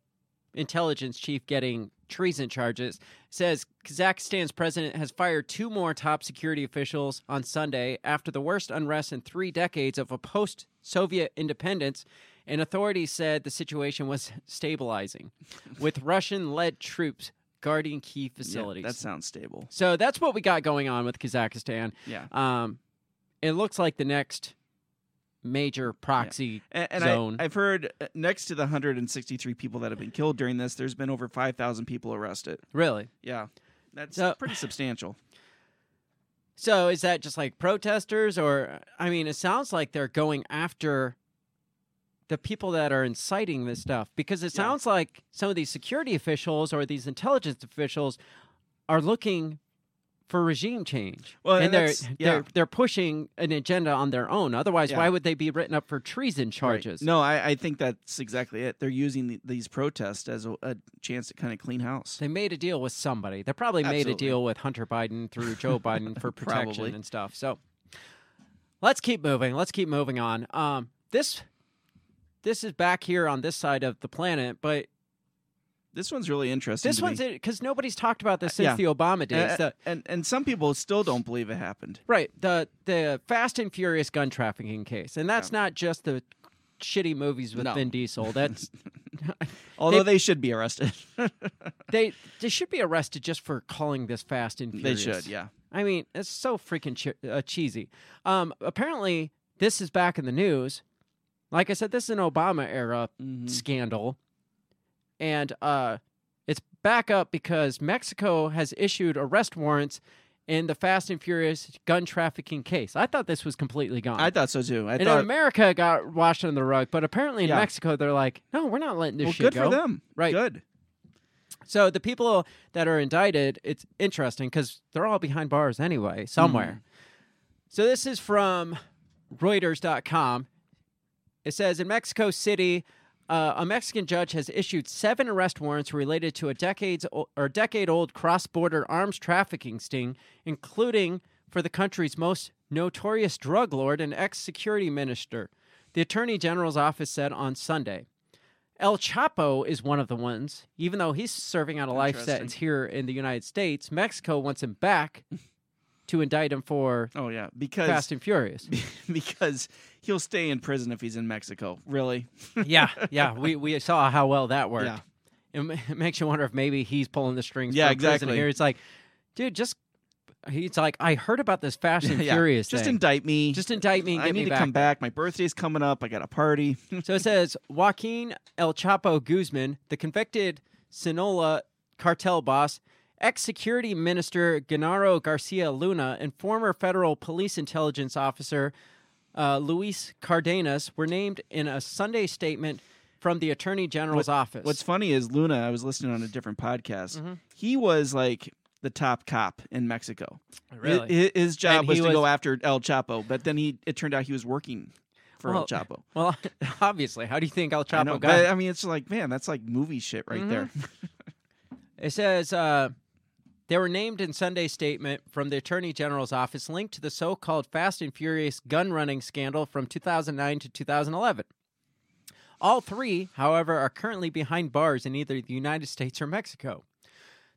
intelligence chief getting treason charges. Says Kazakhstan's president has fired two more top security officials on Sunday after the worst unrest in three decades of a post Soviet independence. And authorities said the situation was stabilizing, with Russian led troops guarding key Yeah, facilities. that sounds stable. so that's what we got going on with Kazakhstan. Yeah. Um, it looks like the next major proxy And, and zone. I, I've heard uh, next to the 163 people that have been killed during this, there's been over 5,000 people arrested. really. Yeah. That's So- pretty substantial. So is that just like protesters, or I mean, it sounds like they're going after the people that are inciting this stuff because it Yeah. sounds like some of these security officials or these intelligence officials are looking for regime change. Well, and and they're that's- they're they're pushing an agenda on their own. Otherwise, Yeah. why would they be written up for treason Right. charges? No, I, I think that's exactly it. They're using the, these protests as a, a chance to kind of clean house. They made a deal with somebody. They probably made a deal with Hunter Biden through Joe Biden for protection and stuff. So let's keep moving. Let's keep moving on. Um, this this is back here on this side of the planet, but This one's really interesting. this one's because nobody's talked about this since yeah. the Obama days. Uh, The- and and some people still don't believe it happened. right, the the Fast and Furious gun trafficking case, and that's not just the shitty movies with No. Vin Diesel. That's Although they, should be arrested. they they should be arrested just for calling this Fast and Furious. they should, yeah. I mean, it's so freaking che- uh, cheesy. Um, apparently, this is back in the news. Like I said, this is an Obama era Mhm. scandal, and uh, it's back up because Mexico has issued arrest warrants in the Fast and Furious gun trafficking case. I thought this was completely gone. I thought so too. I and thought, America, it got washed under the rug, but apparently in Yeah. Mexico, they're like, no, we're not letting this well, shit good go. for them. Right. Good. So the people that are indicted, it's interesting because they're all behind bars anyway, somewhere. So this is from Reuters.com. It says in Mexico City, uh, a Mexican judge has issued seven arrest warrants related to a decades o- or decade-old cross-border arms trafficking sting, including for the country's most notorious drug lord and ex-security minister. The Attorney General's office said on Sunday. El Chapo is one of the ones. Even though he's serving out a life sentence here in the United States, Mexico wants him back to indict him for Oh yeah, because Fast and Furious. because he'll stay in prison if he's in Mexico. Really? yeah, yeah. We we saw how well that worked. Yeah. It, makes you wonder if maybe he's pulling the strings. Yeah, exactly. Here, it's like, dude, just he's like, I heard about this Fast and Yeah. Furious Just thing. indict me. just indict me and I need me to back. come back. My birthday's coming up. I got a party. So it says Joaquin El Chapo Guzman, the convicted Sinaloa cartel boss, ex security minister Genaro Garcia Luna, and former federal police intelligence officer uh, Luis Cardenas were named in a Sunday statement from the Attorney General's office. What's funny is Luna. I was listening on a different podcast. Mhm. He was like the top cop in Mexico. really? His, his job And was to go after El Chapo, but then he it turned out he was working for Well, El Chapo. well, obviously, how do you think El I Chapo know, got? but I mean, it's like man, that's like movie shit right Mhm. there. It says uh, they were named in Sunday's statement from the Attorney General's office linked to the so called Fast and Furious gun running scandal from 2009 to 2011. All three, however, are currently behind bars in either the United States or Mexico.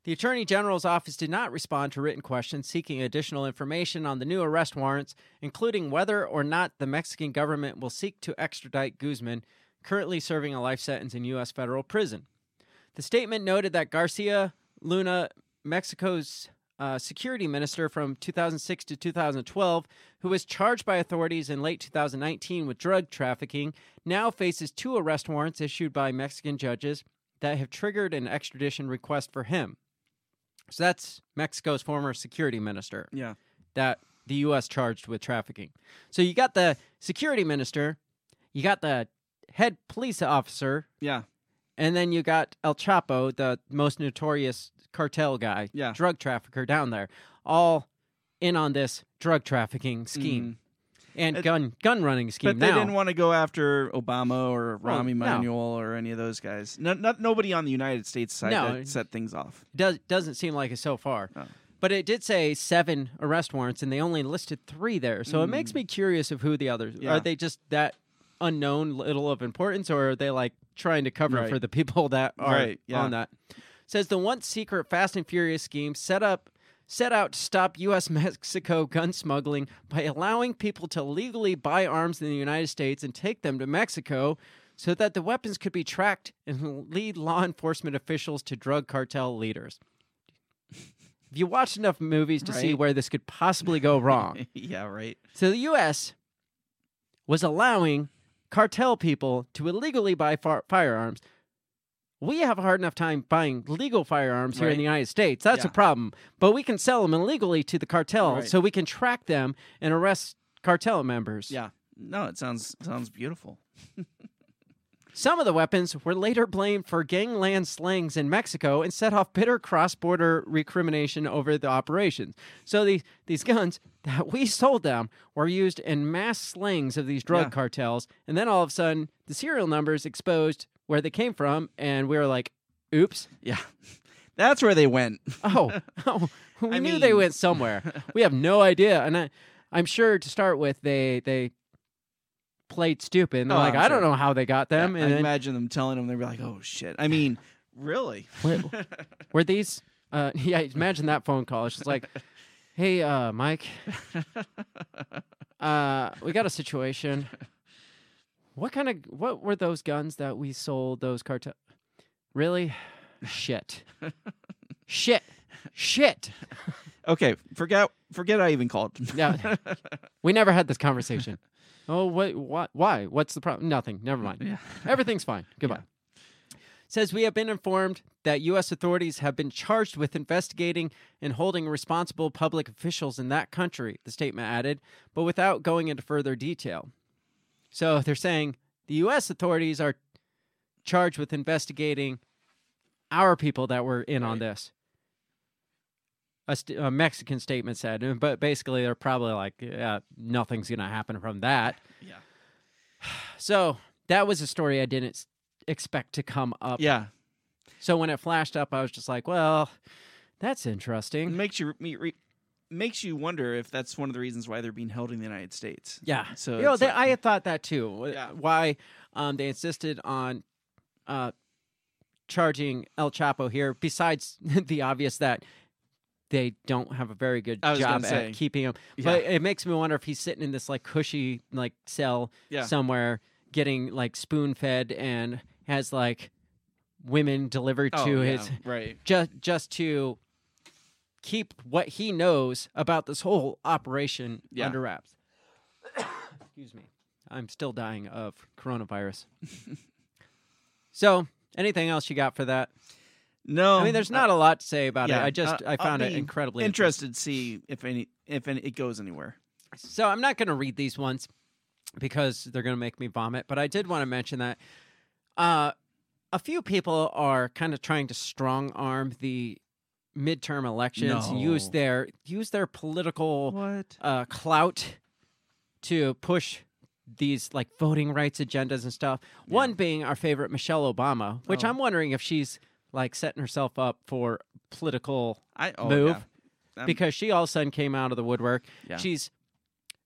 The Attorney General's office did not respond to written questions seeking additional information on the new arrest warrants, including whether or not the Mexican government will seek to extradite Guzman, currently serving a life sentence in U.S. federal prison. The statement noted that Garcia Luna, Mexico's uh, security minister from 2006 to 2012, who was charged by authorities in late 2019 with drug trafficking, now faces two arrest warrants issued by Mexican judges that have triggered an extradition request for him. So that's Mexico's former security minister Yeah, that the U.S. charged with trafficking. So you got the security minister, you got the head police officer, yeah, and then you got El Chapo, the most notorious cartel guy, Yeah. drug trafficker down there, all in on this drug trafficking scheme Mhm. and It- gun gun running scheme. But they now, didn't want to go after Obama or Well, Rami no. Manuel or any of those guys. No, not nobody on the United States side No. that set things off. does doesn't seem like it so far. Oh. But it did say seven arrest warrants, and they only listed three there. So it makes me curious of who the others Yeah. are. They just that unknown little of importance, or are they like trying to cover Right. for the people that are Right, yeah. on that? Says the once secret Fast and Furious scheme set up set out to stop U.S. Mexico gun smuggling by allowing people to legally buy arms in the United States and take them to Mexico so that the weapons could be tracked and lead law enforcement officials to drug cartel leaders. If you watch enough movies to see where this could possibly go wrong. yeah, right. So the U.S. was allowing cartel people to illegally buy far- firearms. We have a hard enough time buying legal firearms here in the United States. That's a problem. But we can sell them illegally to the cartel, Right. so we can track them and arrest cartel members. Yeah. No, it sounds sounds beautiful. Some of the weapons were later blamed for gangland slangs in Mexico and set off bitter cross-border recrimination over the operations. So these these guns that we sold them were used in mass slangs of these drug Yeah. cartels, and then all of a sudden the serial numbers exposed where they came from, and we were like, "Oops! Yeah. That's where they went. Oh, oh we I knew they mean- went somewhere. we have no idea." And I, I'm sure to start with, they they played stupid. And they're Oh, like, I'm "I don't sure. know how they got them," I and then imagine them telling them they'd be like, "Oh shit." I mean, really? Wait, were these? Uh, yeah, imagine that phone call. It's just like, "Hey, uh, Mike, uh, we got a situation. What kind of what were those guns that we sold those cartel? Really? Shit, shit, shit. okay, forget forget I even called. Yeah, we never had this conversation. Oh, wait, what? Why? What's the problem? Nothing. Never mind. Yeah. Everything's fine. Goodbye. Says we have been informed that U.S. authorities have been charged with investigating and holding responsible public officials in that country, the statement added, but without going into further detail. So they're saying the U.S. authorities are charged with investigating our people that were in on this. A, st- a Mexican statement said, but basically they're probably like, yeah, nothing's going to happen from that. Yeah. So that was a story I didn't expect to come up. Yeah. So when it flashed up, I was just like, well, that's interesting. It makes you me re, makes you wonder if that's one of the reasons why they're being held in the United States. Yeah. So you know, they, like- I had thought that too. Yeah. Why um, they insisted on uh, charging El Chapo here, besides the obvious that they don't have a very good I was job gonna at keeping him. But it makes me wonder if he's sitting in this like cushy like cell Yeah. somewhere, getting like spoon fed and has like women delivered Oh, to yeah, his right. just just to keep what he knows about this whole operation Yeah. under wraps. Excuse me. I'm still dying of coronavirus. so, anything else you got for that? No, I mean, there's not a lot to say about yeah, it. I just uh, I I'll found it incredibly interested to see if any if any, it goes anywhere. So I'm not going to read these ones because they're going to make me vomit. But I did want to mention that uh, a few people are kind of trying to strong arm the midterm elections, No. use their use their political What? uh, clout to push these like voting rights agendas and stuff. One being our favorite Michelle Obama, which Oh. I'm wondering if she's like setting herself up for political I oh, move yeah. Um, because she all of a sudden came out of the woodwork. Yeah. She's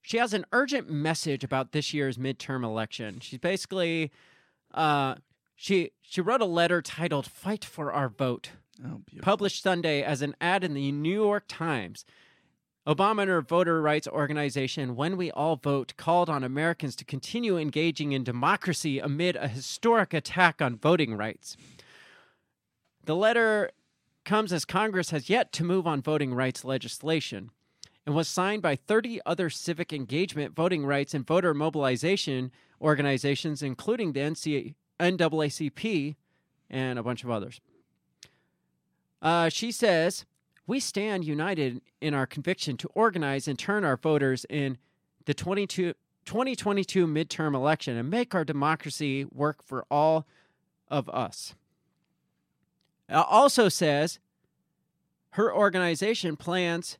she has an urgent message about this year's midterm election. She's basically uh she she wrote a letter titled Fight for Our Vote, oh, published Sunday as an ad in the New York Times. Obama and her voter rights organization, When We All Vote, called on Americans to continue engaging in democracy amid a historic attack on voting rights. The letter comes as Congress has yet to move on voting rights legislation and was signed by 30 other civic engagement, voting rights, and voter mobilization organizations, including the NC- NAACP and a bunch of others. Uh, she says, We stand united in our conviction to organize and turn our voters in the 22, 2022 midterm election and make our democracy work for all of us. It also says her organization plans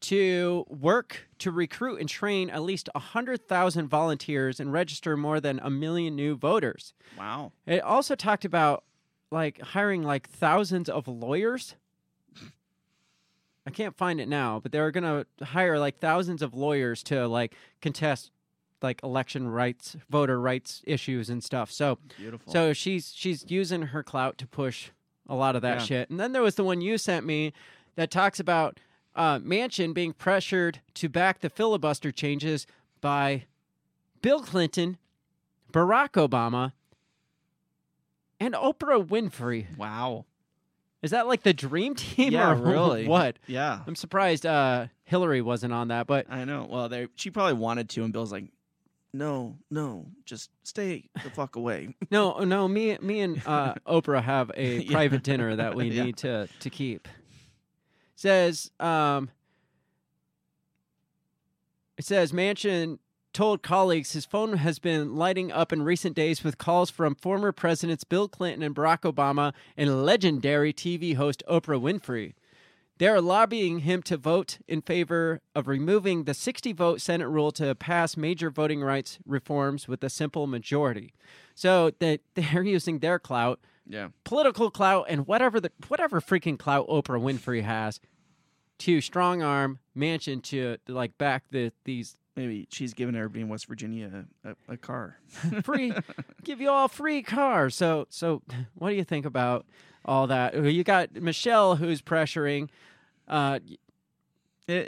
to work to recruit and train at least 100,000 volunteers and register more than a million new voters. Wow. It also talked about like hiring like thousands of lawyers. I can't find it now, but they're going to hire like thousands of lawyers to like contest like election rights, voter rights issues and stuff. So Beautiful. so she's she's using her clout to push a lot of that Yeah. shit. And then there was the one you sent me that talks about uh, Manchin being pressured to back the filibuster changes by Bill Clinton, Barack Obama, and Oprah Winfrey. Wow. Is that like the dream team Yeah, or really. what? Yeah. I'm surprised uh, Hillary wasn't on that, but I know. Well, they she probably wanted to, and Bill's like, "No, no, just stay the fuck away." no, no. Me, me and uh, Oprah have a Yeah. private dinner that we Yeah. need to to keep. Says, um, it says Manchin told colleagues his phone has been lighting up in recent days with calls from former presidents Bill Clinton and Barack Obama and legendary TV host Oprah Winfrey. They are lobbying him to vote in favor of removing the 60 vote Senate rule to pass major voting rights reforms with a simple majority. So that they're using their clout, yeah. political clout, and whatever the whatever freaking clout Oprah Winfrey has to strong arm Manchin to, to like back the these Maybe she's giving everybody in West Virginia a, a, a car. free give you all free cars. So so what do you think about all that? You got Michelle who's pressuring uh It-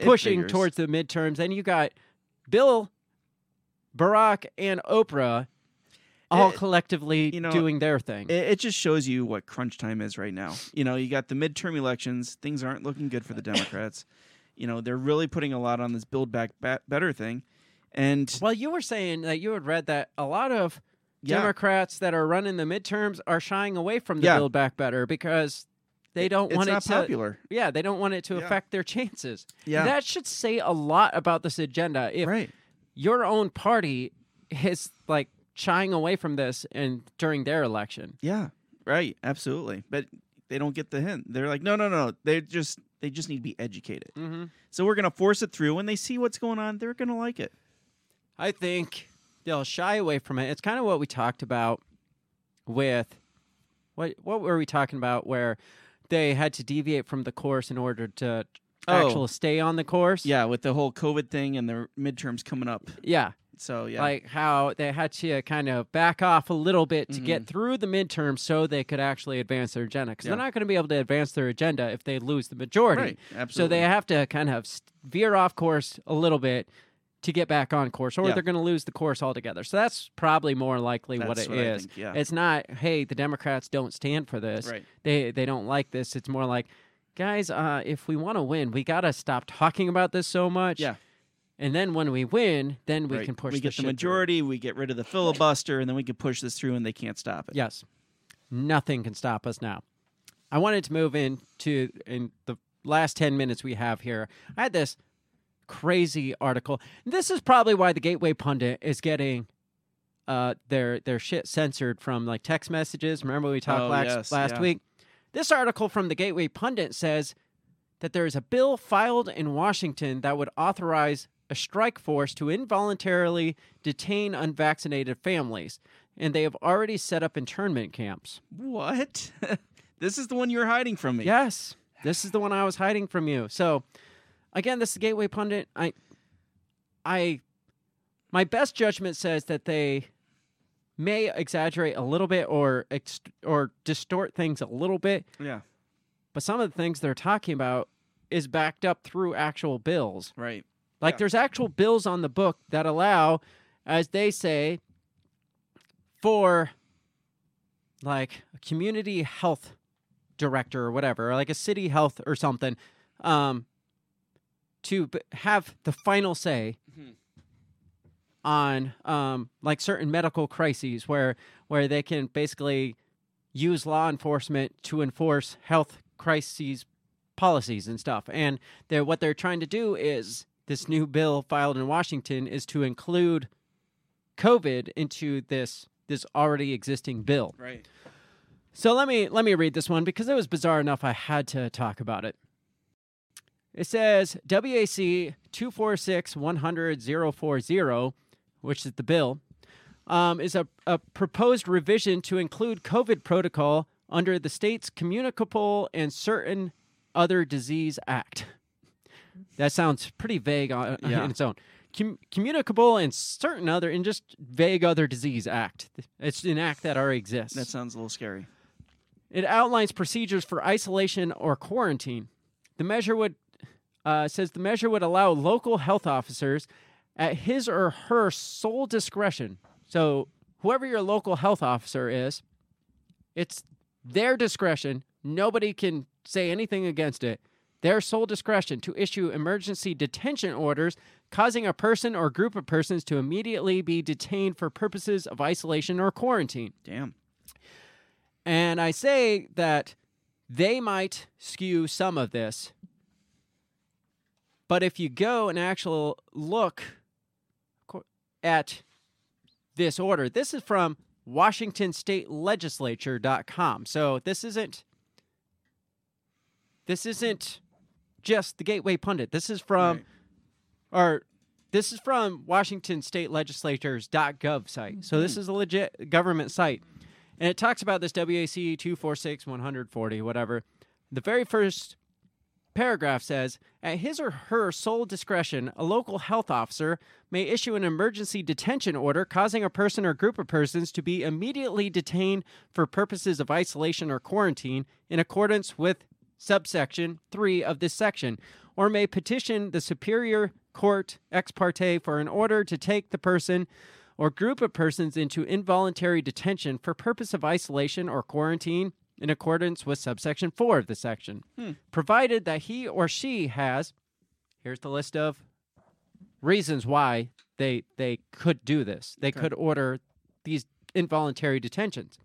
it pushing figures. towards the midterms. And you got Bill, Barack, and Oprah all It- collectively you know, doing their thing. It, just shows you what crunch time is right now. You know, you got the midterm elections; things aren't looking good for the Democrats. you know, they're really putting a lot on this Build Back ba- Better thing, and well, you were saying that you had read that a lot of yeah, Democrats that are running the midterms are shying away from the Yeah. Build Back Better because they don't it's want it to. popular. Yeah, they don't want it to Yeah. affect their chances. Yeah, That should say a lot about this agenda. If right. your own party is like shying away from this and during their election. Yeah, right. Absolutely, but they don't get the hint. They're like, no, no, no. They just they just need to be educated. Mm-hmm. So we're gonna force it through. When they see what's going on, they're gonna like it. I think they'll shy away from it. It's kind of what we talked about with what what were we talking about where they had to deviate from the course in order to Oh. actually stay on the course. Yeah, with the whole COVID thing and the midterms coming up. Yeah. So yeah, Like how they had to kind of back off a little bit to get through the midterm so they could actually advance their agenda. Because Mm-hmm. Yeah. they're not going to be able to advance their agenda if they lose the majority. right. So they have to kind of veer off course a little bit to get back on course, or Yeah. they're going to lose the course altogether. So that's probably more likely what That's what I is. think, yeah. It's not, hey, the Democrats don't stand for this. Right. They they don't like this. It's more like, guys, uh, if we want to win, we got to stop talking about this so much. Yeah. And then when we win, then we Right. can push. We get the shit through. majority. We get rid of the filibuster, and then we can push this through, and they can't stop it. Yes. Nothing can stop us now. I wanted to move into in the last 10 minutes we have here. I had this crazy article. This is probably why the Gateway Pundit is getting uh their their shit censored from like text messages. Remember we talked Oh, last, yes, last yeah. week? This article from the Gateway Pundit says that there is a bill filed in Washington that would authorize a strike force to involuntarily detain unvaccinated families, and they have already set up internment camps. What? this is the one you're hiding from me. Yes, this is the one I was hiding from you. So, again, this is Gateway Pundit. I, I, my best judgment says that they may exaggerate a little bit or ex- or distort things a little bit, Yeah. but some of the things they're talking about is backed up through actual bills. Right. Like Yeah. there's actual bills on the book that allow, as they say, for like a community health director or whatever, or like a city health or something, um, to have the final say Mhm. on um, like certain medical crises where where they can basically use law enforcement to enforce health crises policies and stuff. And they're what they're trying to do is this new bill filed in Washington is to include COVID into this this already existing bill. Right. So let me let me read this one because it was bizarre enough I had to talk about it. It says WAC 246 100 040, which is the bill, um, is a, a proposed revision to include COVID protocol under the state's Communicable and Certain Other Disease Act. That sounds pretty vague on, Yeah. in its own. Com- communicable and certain other, and just vague other disease act. It's an act that already exists. That sounds a little scary. It outlines procedures for isolation or quarantine. The measure would uh, says the measure would allow local health officers at his or her sole discretion. So whoever your local health officer is, it's their discretion. Nobody can say anything against it. Their sole discretion to issue emergency detention orders causing a person or group of persons to immediately be detained for purposes of isolation or quarantine. Damn. And I say that they might skew some of this. But if you go and actually look at this order, this is from WashingtonStateLegislature.com. So this isn't this isn't just the Gateway Pundit. This is from Right. or this is from Washington State Legislators.gov site. So this hmm. is a legit government site. And it talks about this WAC 246 140, whatever. The very first paragraph says At his or her sole discretion, a local health officer may issue an emergency detention order causing a person or group of persons to be immediately detained for purposes of isolation or quarantine in accordance with subsection 3 of this section, or may petition the Superior Court ex parte for an order to take the person or group of persons into involuntary detention for purpose of isolation or quarantine in accordance with subsection 4 of the section, hmm. provided that he or she has here's the list of reasons why they they could do this. They could order these involuntary detentions.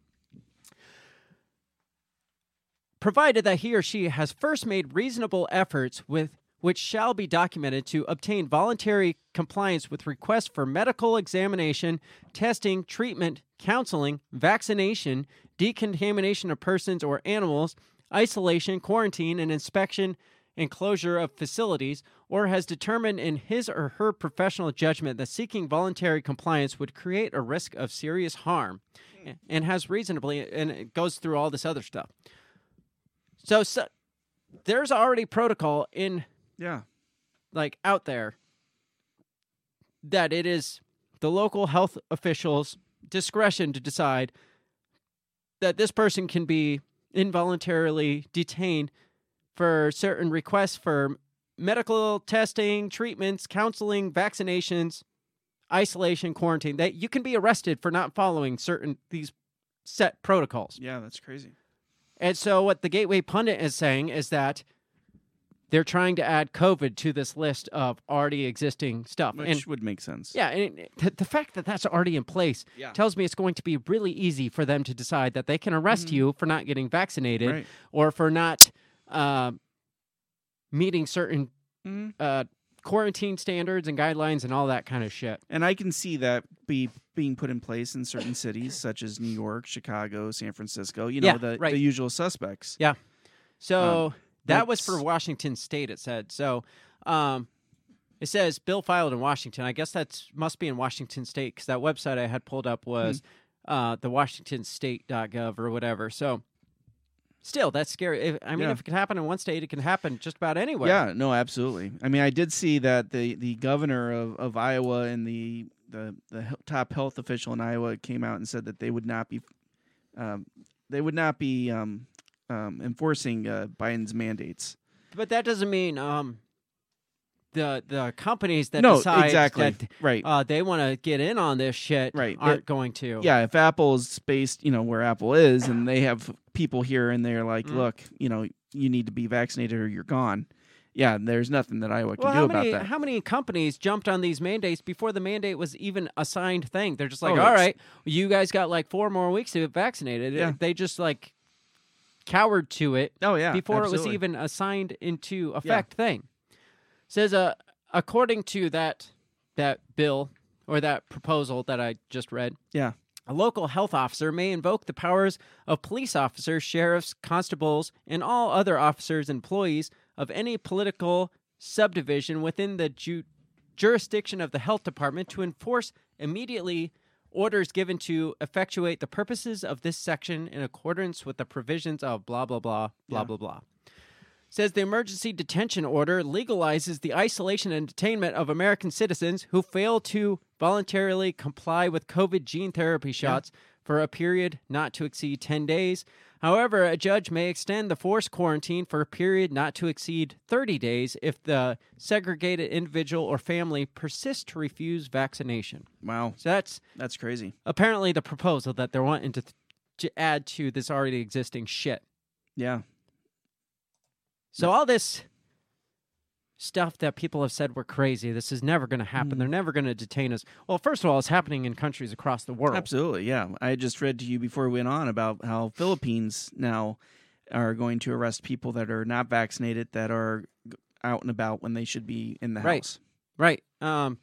Provided that he or she has first made reasonable efforts with which shall be documented to obtain voluntary compliance with requests for medical examination, testing, treatment, counseling, vaccination, decontamination of persons or animals, isolation, quarantine, and inspection and closure of facilities, or has determined in his or her professional judgment that seeking voluntary compliance would create a risk of serious harm, and has reasonably, and it goes through all this other stuff. So, so there's already protocol in Yeah. like out there that it is the local health officials' discretion to decide that this person can be involuntarily detained for certain requests for medical testing, treatments, counseling, vaccinations, isolation, quarantine. That you can be arrested for not following certain these set protocols. Yeah, that's crazy. And so, what the Gateway Pundit is saying is that they're trying to add COVID to this list of already existing stuff. Which and would make sense. yeah, and it- the, the fact that that's already in place Yeah. tells me it's going to be really easy for them to decide that they can arrest you for not getting vaccinated Right. or for not uh, meeting certain Mhm. uh, quarantine standards and guidelines and all that kind of shit. And I can see that be being put in place in certain cities such as New York, Chicago, San Francisco. You know, Yeah, the, right. the usual suspects. Yeah. So Um, that was for Washington State. It said so. Um, it says bill filed in Washington. I guess that must be in Washington State because that website I had pulled up was Hmm. uh, the WashingtonState.gov or whatever. So still, that's scary. If, I mean, Yeah. if it can happen in one state, it can happen just about anywhere. Yeah, no, absolutely. I mean, I did see that the, the governor of, of Iowa and the, the the top health official in Iowa came out and said that they would not be um, they would not be um, um, enforcing uh, Biden's mandates. but that doesn't mean um, the the companies that no, decide exactly. that right. uh, they want to get in on this shit Right, aren't going to. yeah, if Apple's based, you know, where Apple is, and they have people here and they're like, Mm. look, you know, you need to be vaccinated or you're gone. Yeah, there's nothing that Iowa can Well, do how about many that. how many companies jumped on these mandates before the mandate was even a signed thing? They're just like, Oh, all right, you guys got like four more weeks to get vaccinated. Yeah. They just like cowered to it oh yeah, before it was even assigned signed into effect thing. Says uh according to that that bill or that proposal that I just read, Yeah. a local health officer may invoke the powers of police officers, sheriffs, constables, and all other officers and employees of any political subdivision within the ju- jurisdiction of the health department to enforce immediately orders given to effectuate the purposes of this section in accordance with the provisions of blah blah blah blah Yeah. blah blah. Says the emergency detention order legalizes the isolation and detainment of American citizens who fail to voluntarily comply with COVID gene therapy shots for a period not to exceed 10 days. However, a judge may extend the forced quarantine for a period not to exceed 30 days if the segregated individual or family persists to refuse vaccination. Wow, So that's that's crazy. apparently the proposal that they're wanting to, to add to this already existing shit. Yeah, So all this stuff that people have said we're crazy, this is never going to happen. Mm. They're never going to detain us. Well, first of all, it's happening in countries across the world. absolutely. Yeah, I just read to you before we went on about how Philippines now are going to arrest people that are not vaccinated that are out and about when they should be in the Right. house. Right. Um,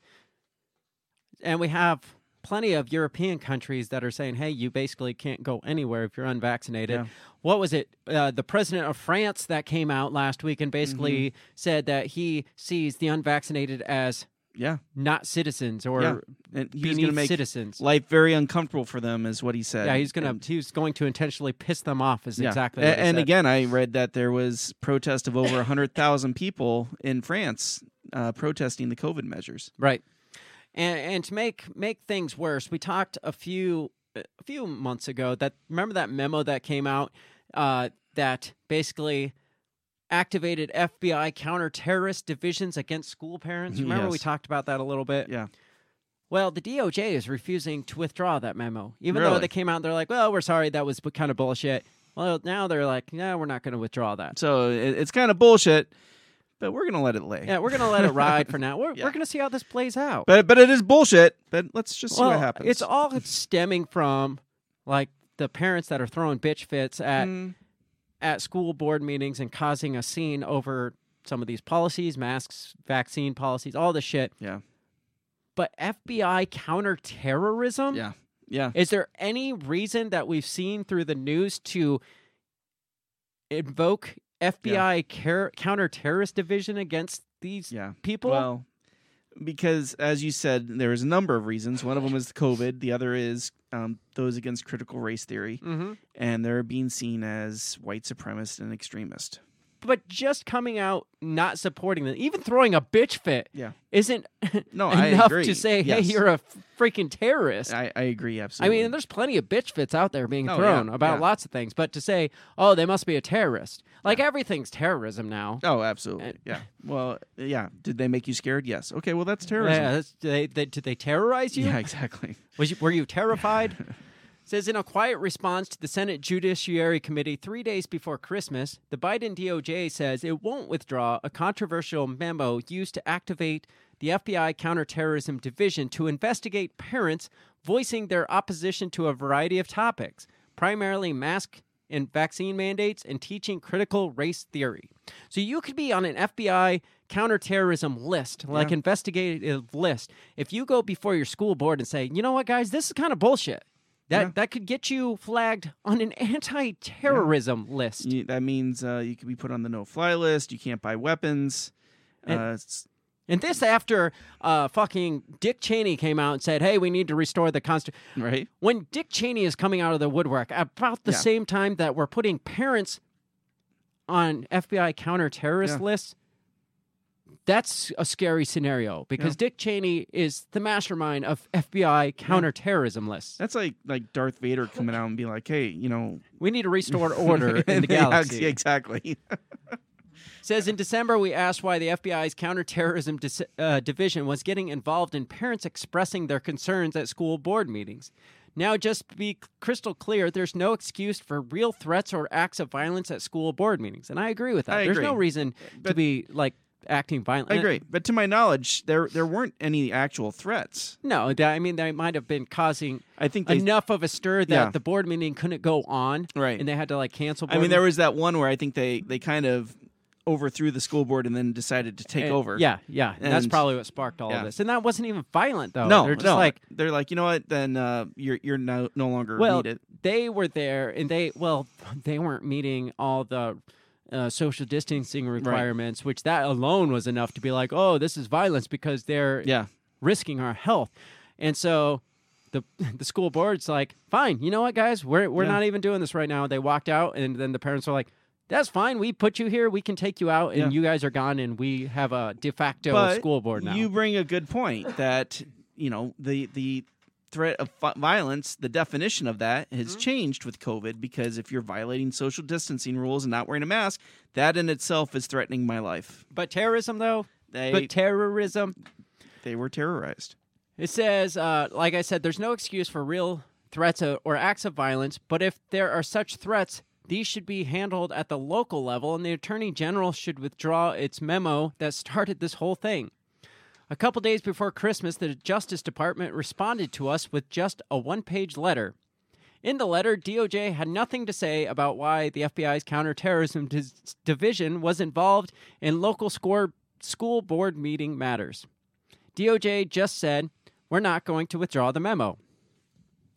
and we have plenty of European countries that are saying, "Hey, you basically can't go anywhere if you're unvaccinated." Yeah. What was it? Uh, the president of France that came out last week and basically Mm-hmm. said that he sees the unvaccinated as Yeah, not citizens or Yeah. and he was beneath going to make citizens. life very uncomfortable for them, is what he said. yeah, he's gonna And- he's going to intentionally piss them off. Is Yeah. exactly A- what he and again, I read that there was protest of over hundred thousand people in France uh, protesting the COVID measures. Right. And and to make make things worse, we talked a few a few months ago that remember that memo that came out uh, that basically activated FBI counter-terrorist divisions against school parents. Remember we talked about that a little bit. Yeah. Well, the DOJ is refusing to withdraw that memo, even though they came out and they're like, "Well, we're sorry, that was kind of bullshit." Well, now they're like, "No, we're not going to withdraw that." So it's kind of bullshit, but we're gonna let it lay. Yeah, we're going to let it ride for now. We're, Yeah. we're going to see how this plays out. But but it is bullshit. But let's just see what happens. It's all stemming from like the parents that are throwing bitch fits at Mm, at school board meetings and causing a scene over some of these policies, masks, vaccine policies, all this shit. yeah, But FBI counterterrorism? yeah, yeah. Is there any reason that we've seen through the news to invoke FBI car- counterterrorist division against these Yeah. people? Well, because as you said, there is a number of reasons. One of them is COVID. The other is um, those against critical race theory, mm-hmm. and they're being seen as white supremacist and extremist. But just coming out not supporting them, even throwing a bitch fit, Yeah. isn't No, enough to say, "Hey, Yes. you're a freaking terrorist." I, I agree absolutely. I mean, there's plenty of bitch fits out there being Oh, thrown yeah, about yeah. lots of things, but to say, "Oh, they must be a terrorist," like everything's terrorism now. oh, absolutely. And- yeah. Well, yeah. Did they make you scared? Yes. Okay. Well, that's terrorism. Yeah, that's, they, they, did they terrorize you? Yeah, exactly. Was you, were you terrified? Says in a quiet response to the Senate Judiciary Committee three days before Christmas, the Biden DOJ says it won't withdraw a controversial memo used to activate the FBI Counterterrorism Division to investigate parents voicing their opposition to a variety of topics, primarily mask and vaccine mandates and teaching critical race theory. So you could be on an FBI counterterrorism list, like Yeah. investigative list. If you go before your school board and say, "You know what, guys, this is kind of bullshit." That Yeah. that could get you flagged on an anti-terrorism list. You, that means uh, you could be put on the no-fly list. You can't buy weapons. And- uh, And this after uh, fucking Dick Cheney came out and said, "Hey, we need to restore the constitution." right. When Dick Cheney is coming out of the woodwork about the Yeah. same time that we're putting parents on FBI counter-terrorist Yeah. lists, that's a scary scenario because Yeah. Dick Cheney is the mastermind of FBI counterterrorism lists. That's like like Darth Vader coming out and being like, "Hey, you know, We need to restore order in the Yeah, galaxy. exactly. Says in December, we asked why the FBI's counterterrorism dis- uh, division was getting involved in parents expressing their concerns at school board meetings. Now, just to be crystal clear, there's no excuse for real threats or acts of violence at school board meetings. And I agree with that. I there's agree. no reason to be like acting violently. I agree, but to my knowledge, there there weren't any actual threats. No, I mean, they might have been causing I think they. enough of a stir that Yeah. the board meeting couldn't go on. Right. And they had to like cancel. I mean, there was that one where I think they they kind of overthrew the school board and then decided to take And- over. Yeah, yeah. And that's probably what sparked all yeah. of this. And that wasn't even violent, though. No, They're just no. like, they're like, you know what? Then uh, you're you're no no longer well, needed. they were there and they, well, they weren't meeting all the uh, social distancing requirements, which that alone was enough to be like, oh, this is violence because they're Yeah, risking our health. And so the the school board's like, fine, you know what, guys, we're we're Yeah. not even doing this right now. They walked out, and then the parents are like. That's fine. We put you here. We can take you out, and Yeah. you guys are gone, and we have a de facto but school board now. you bring a good point that you know the the threat of violence, the definition of that has Mhm. changed with COVID because if you're violating social distancing rules and not wearing a mask, that in itself is threatening my life. But terrorism, though, They but terrorism, they were terrorized. it says, uh, like I said, there's no excuse for real threats or acts of violence. But if there are such threats, these should be handled at the local level, and the attorney general should withdraw its memo that started this whole thing. A couple days before Christmas, the Justice Department responded to us with just a one page letter. In the letter, DOJ had nothing to say about why the FBI's counterterrorism dis- division was involved in local score- school board meeting matters. DOJ just said, We're not going to withdraw the memo.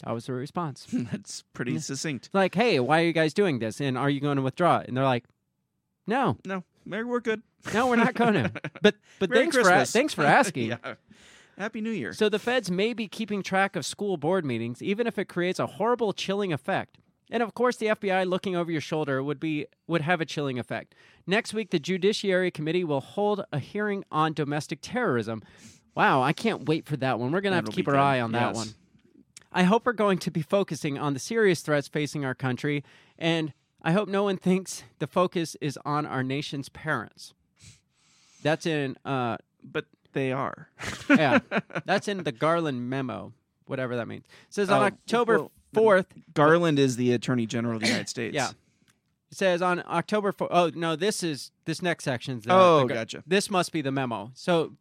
That was the response. That's pretty Yeah. succinct. Like, hey, why are you guys doing this? And are you going to withdraw it? And they're like, no, No, Mary, we're good. No, we're not going to. But but Merry thanks for thanks for asking. yeah. Happy New Year. So the feds may be keeping track of school board meetings, even if it creates a horrible chilling effect. And of course, the FBI looking over your shoulder would be would have a chilling effect. Next week, the Judiciary Committee will hold a hearing on domestic terrorism. Wow, I can't wait for that one. We're gonna have to That'll keep our good. eye on that Yes. one. I hope we're going to be focusing on the serious threats facing our country, and I hope no one thinks the focus is on our nation's parents. That's in uh, but they are. yeah, that's in the Garland memo, whatever that means. It says on Oh, October well, fourth. Garland is the Attorney General of the United States. Yeah. It says on October 4th. Oh no, this is this next section's. The, Oh, the Gar- gotcha. This must be the memo. So,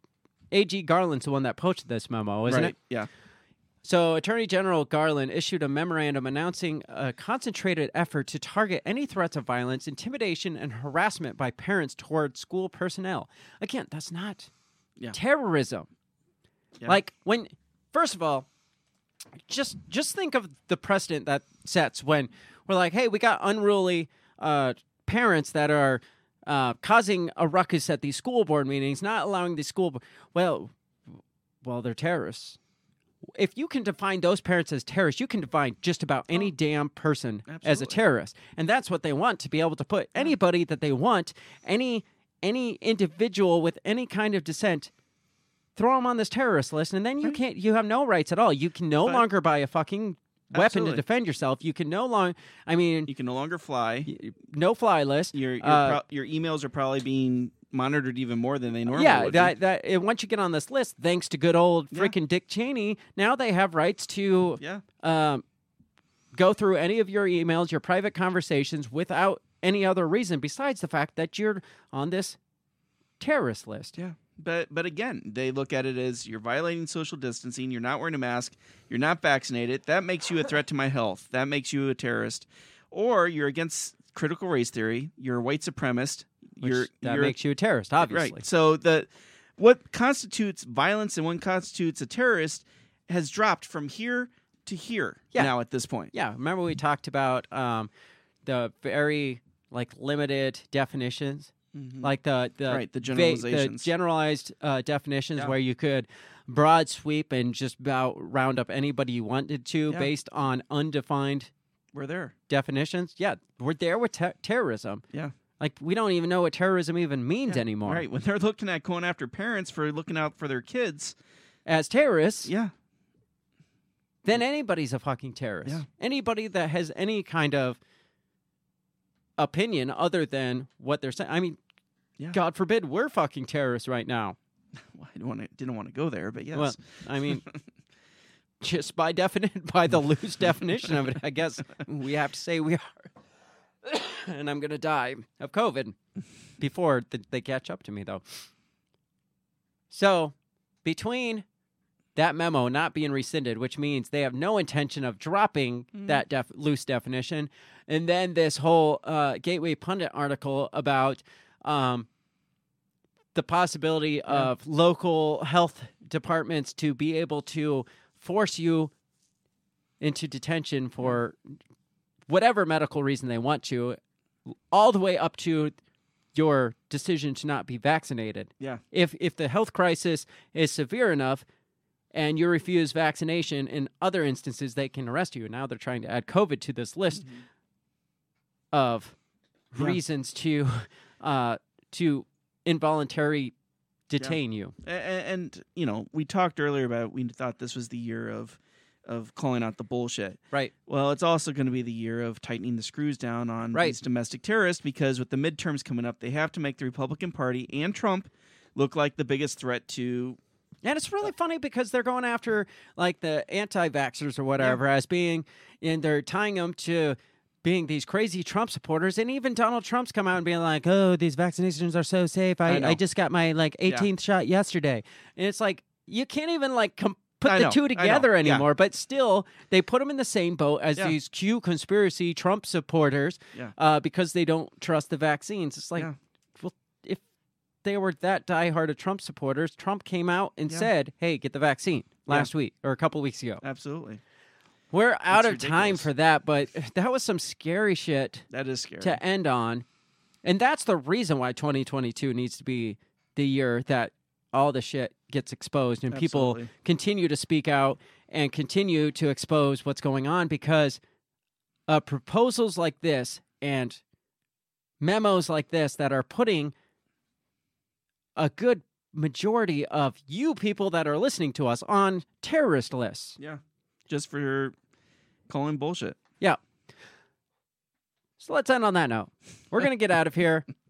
A.G. Garland's the one that posted this memo, isn't right. it? Yeah. So, Attorney General Garland issued a memorandum announcing a concentrated effort to target any threats of violence, intimidation, and harassment by parents toward school personnel. Again, that's not Yeah. terrorism. Yeah. Like when, first of all, just just think of the precedent that sets when we're like, hey, we got unruly uh, parents that are uh, causing a ruckus at these school board meetings, not allowing the school. Bo- well, well, they're terrorists. If you can define those parents as terrorists, you can define just about any damn person as a Oh. Terrorist, and that's what they want to be able to put anybody that they want, any any individual with any kind of dissent throw them on this terrorist list, and then you can't. You have no rights at all. You can no But- longer buy a fucking weapon Absolutely. to defend yourself. You can no longer. I mean, You can no longer fly. y- no fly list. Your your, Uh, pro- your emails are probably being monitored even more than they normally yeah, would that that once you get on this list, thanks to good old Yeah. freaking Dick Cheney, now they have rights to Yeah. um, go through any of your emails, your private conversations, without any other reason besides the fact that you're on this terrorist list. Yeah. But but again, they look at it as you're violating social distancing, you're not wearing a mask, you're not vaccinated. That makes you a threat to my health. That makes you a terrorist. Or you're against critical race theory, you're a white supremacist, Which you're that you're makes you a terrorist, obviously. Right. So the what constitutes violence and what constitutes a terrorist has dropped from here to here Yeah. now at this point. Yeah, remember we talked about um, the very like limited definitions, Mhm. like the the Right, the generalizations. the generalized uh, definitions Yeah. where you could broad sweep and just about round up anybody you wanted to Yeah. based on undefined We're there. definitions. Yeah, we're there with ter- terrorism. Yeah. Like we don't even know what terrorism even means Yeah, anymore. Right. When they're looking at going after parents for looking out for their kids. As terrorists, Yeah. then anybody's a fucking terrorist. Yeah. Anybody that has any kind of opinion other than what they're saying. I mean, Yeah. God forbid we're fucking terrorists right now. Well, I didn't want to didn't want to go there, but yes. Well, I mean, just by definition, by the loose definition of it, I guess we have to say we are. and I'm gonna die of COVID before th- they catch up to me, though. So, between that memo not being rescinded, which means they have no intention of dropping Mhm. that def- loose definition, and then this whole uh, Gateway Pundit article about um, the possibility of local health departments to be able to force you into detention for whatever medical reason they want to, all the way up to your decision to not be vaccinated. Yeah. If if the health crisis is severe enough and you refuse vaccination, in other instances they can arrest you. Now they're trying to add COVID to this list of Yeah. reasons to uh, to involuntary detain you. A- a- and, you know we talked earlier about we thought this was the year of of calling out the bullshit. Right. Well, it's also going to be the year of tightening the screws down on Right. these domestic terrorists because with the midterms coming up, they have to make the Republican Party and Trump look like the biggest threat to. And it's really funny because they're going after like the anti-vaxxers or whatever as being, and they're tying them to being these crazy Trump supporters. And even Donald Trump's come out and being like, "Oh, these vaccinations are so safe. I I. I, just got my like 18th shot yesterday." And it's like you can't even like com- put I the know, two know, together yeah. anymore. But still, they put them in the same boat as Yeah. these Q conspiracy Trump supporters Yeah. uh, because they don't trust the vaccines. It's like, Yeah. well, if they were that diehard of Trump supporters, Trump came out and Yeah. said, "Hey, get the vaccine." Last week or a couple weeks ago. Absolutely. We're out of It's time for that, but that was some scary shit That is scary. to end on. And that's the reason why 2022 needs to be the year that all the shit gets exposed and people continue to speak out and continue to expose what's going on because uh, proposals like this and memos like this that are putting a good majority of you people that are listening to us on terrorist lists. yeah. Just for calling bullshit. Yeah. So let's end on that note. We're going to get out of here.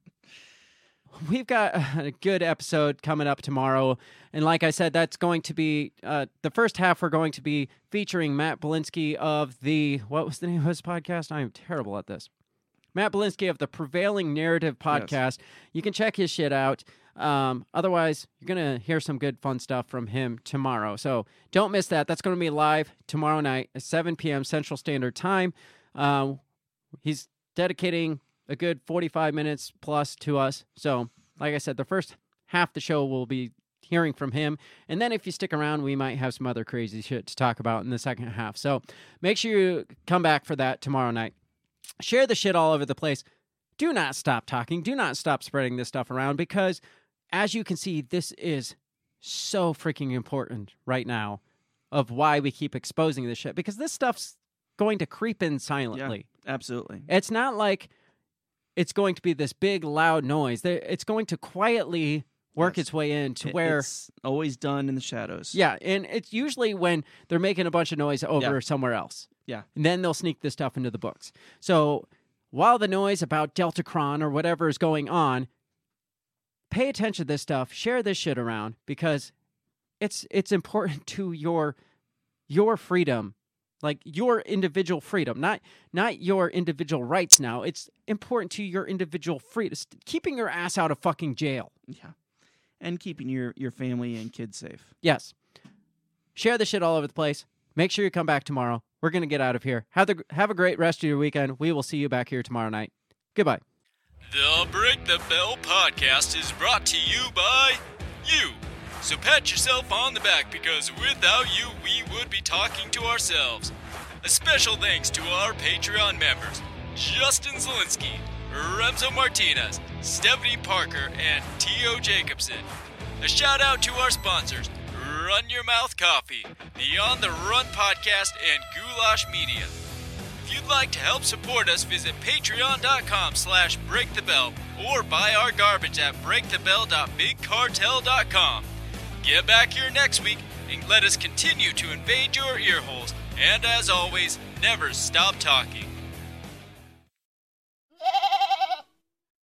We've got a good episode coming up tomorrow. And like I said, that's going to be uh, the first half. We're going to be featuring Matt Belinsky of the, what was the name of his podcast? I am terrible at this. Matt Belinsky of the Prevailing Narrative podcast. You can check his shit out. Um, otherwise, you're going to hear some good, fun stuff from him tomorrow. So don't miss that. That's going to be live tomorrow night at 7 p.m. Central Standard Time. Um, he's dedicating a good 45 minutes plus to us. So, like I said, the first half the show will be hearing from him. And then if you stick around, we might have some other crazy shit to talk about in the second half. So make sure you come back for that tomorrow night. Share the shit all over the place. Do not stop talking. Do not stop spreading this stuff around because, as you can see, this is so freaking important right now of why we keep exposing this shit because this stuff's going to creep in silently. Absolutely. It's not like it's going to be this big loud noise. It's going to quietly work Yes. its way in to where it's always done in the shadows. yeah, and it's usually when they're making a bunch of noise over Yeah. somewhere else. Yeah. And then they'll sneak this stuff into the books. So while the noise about Deltacron or whatever is going on, pay attention to this stuff, share this shit around because it's it's important to your your freedom. Like your individual freedom, not not your individual rights now. It's important to your individual freedom. Keeping your ass out of fucking jail. Yeah. And keeping your, your family and kids safe. Yes. Share the shit all over the place. Make sure you come back tomorrow. We're gonna get out of here. Have the have a great rest of your weekend. We will see you back here tomorrow night. Goodbye. The Break the Bell podcast is brought to you by you. So pat yourself on the back because without you, we would be talking to ourselves. A special thanks to our Patreon members Justin Zielinski, Remzo Martinez, Stephanie Parker, and T.O. Jacobson. A shout out to our sponsors Run Your Mouth Coffee, the On the Run podcast, and Goulash Media. If you'd like to help support us, visit patreon.com slash breakthebell or buy our garbage at breakthebell.bigcartel.com. Get back here next week and let us continue to invade your earholes. And as always, never stop talking.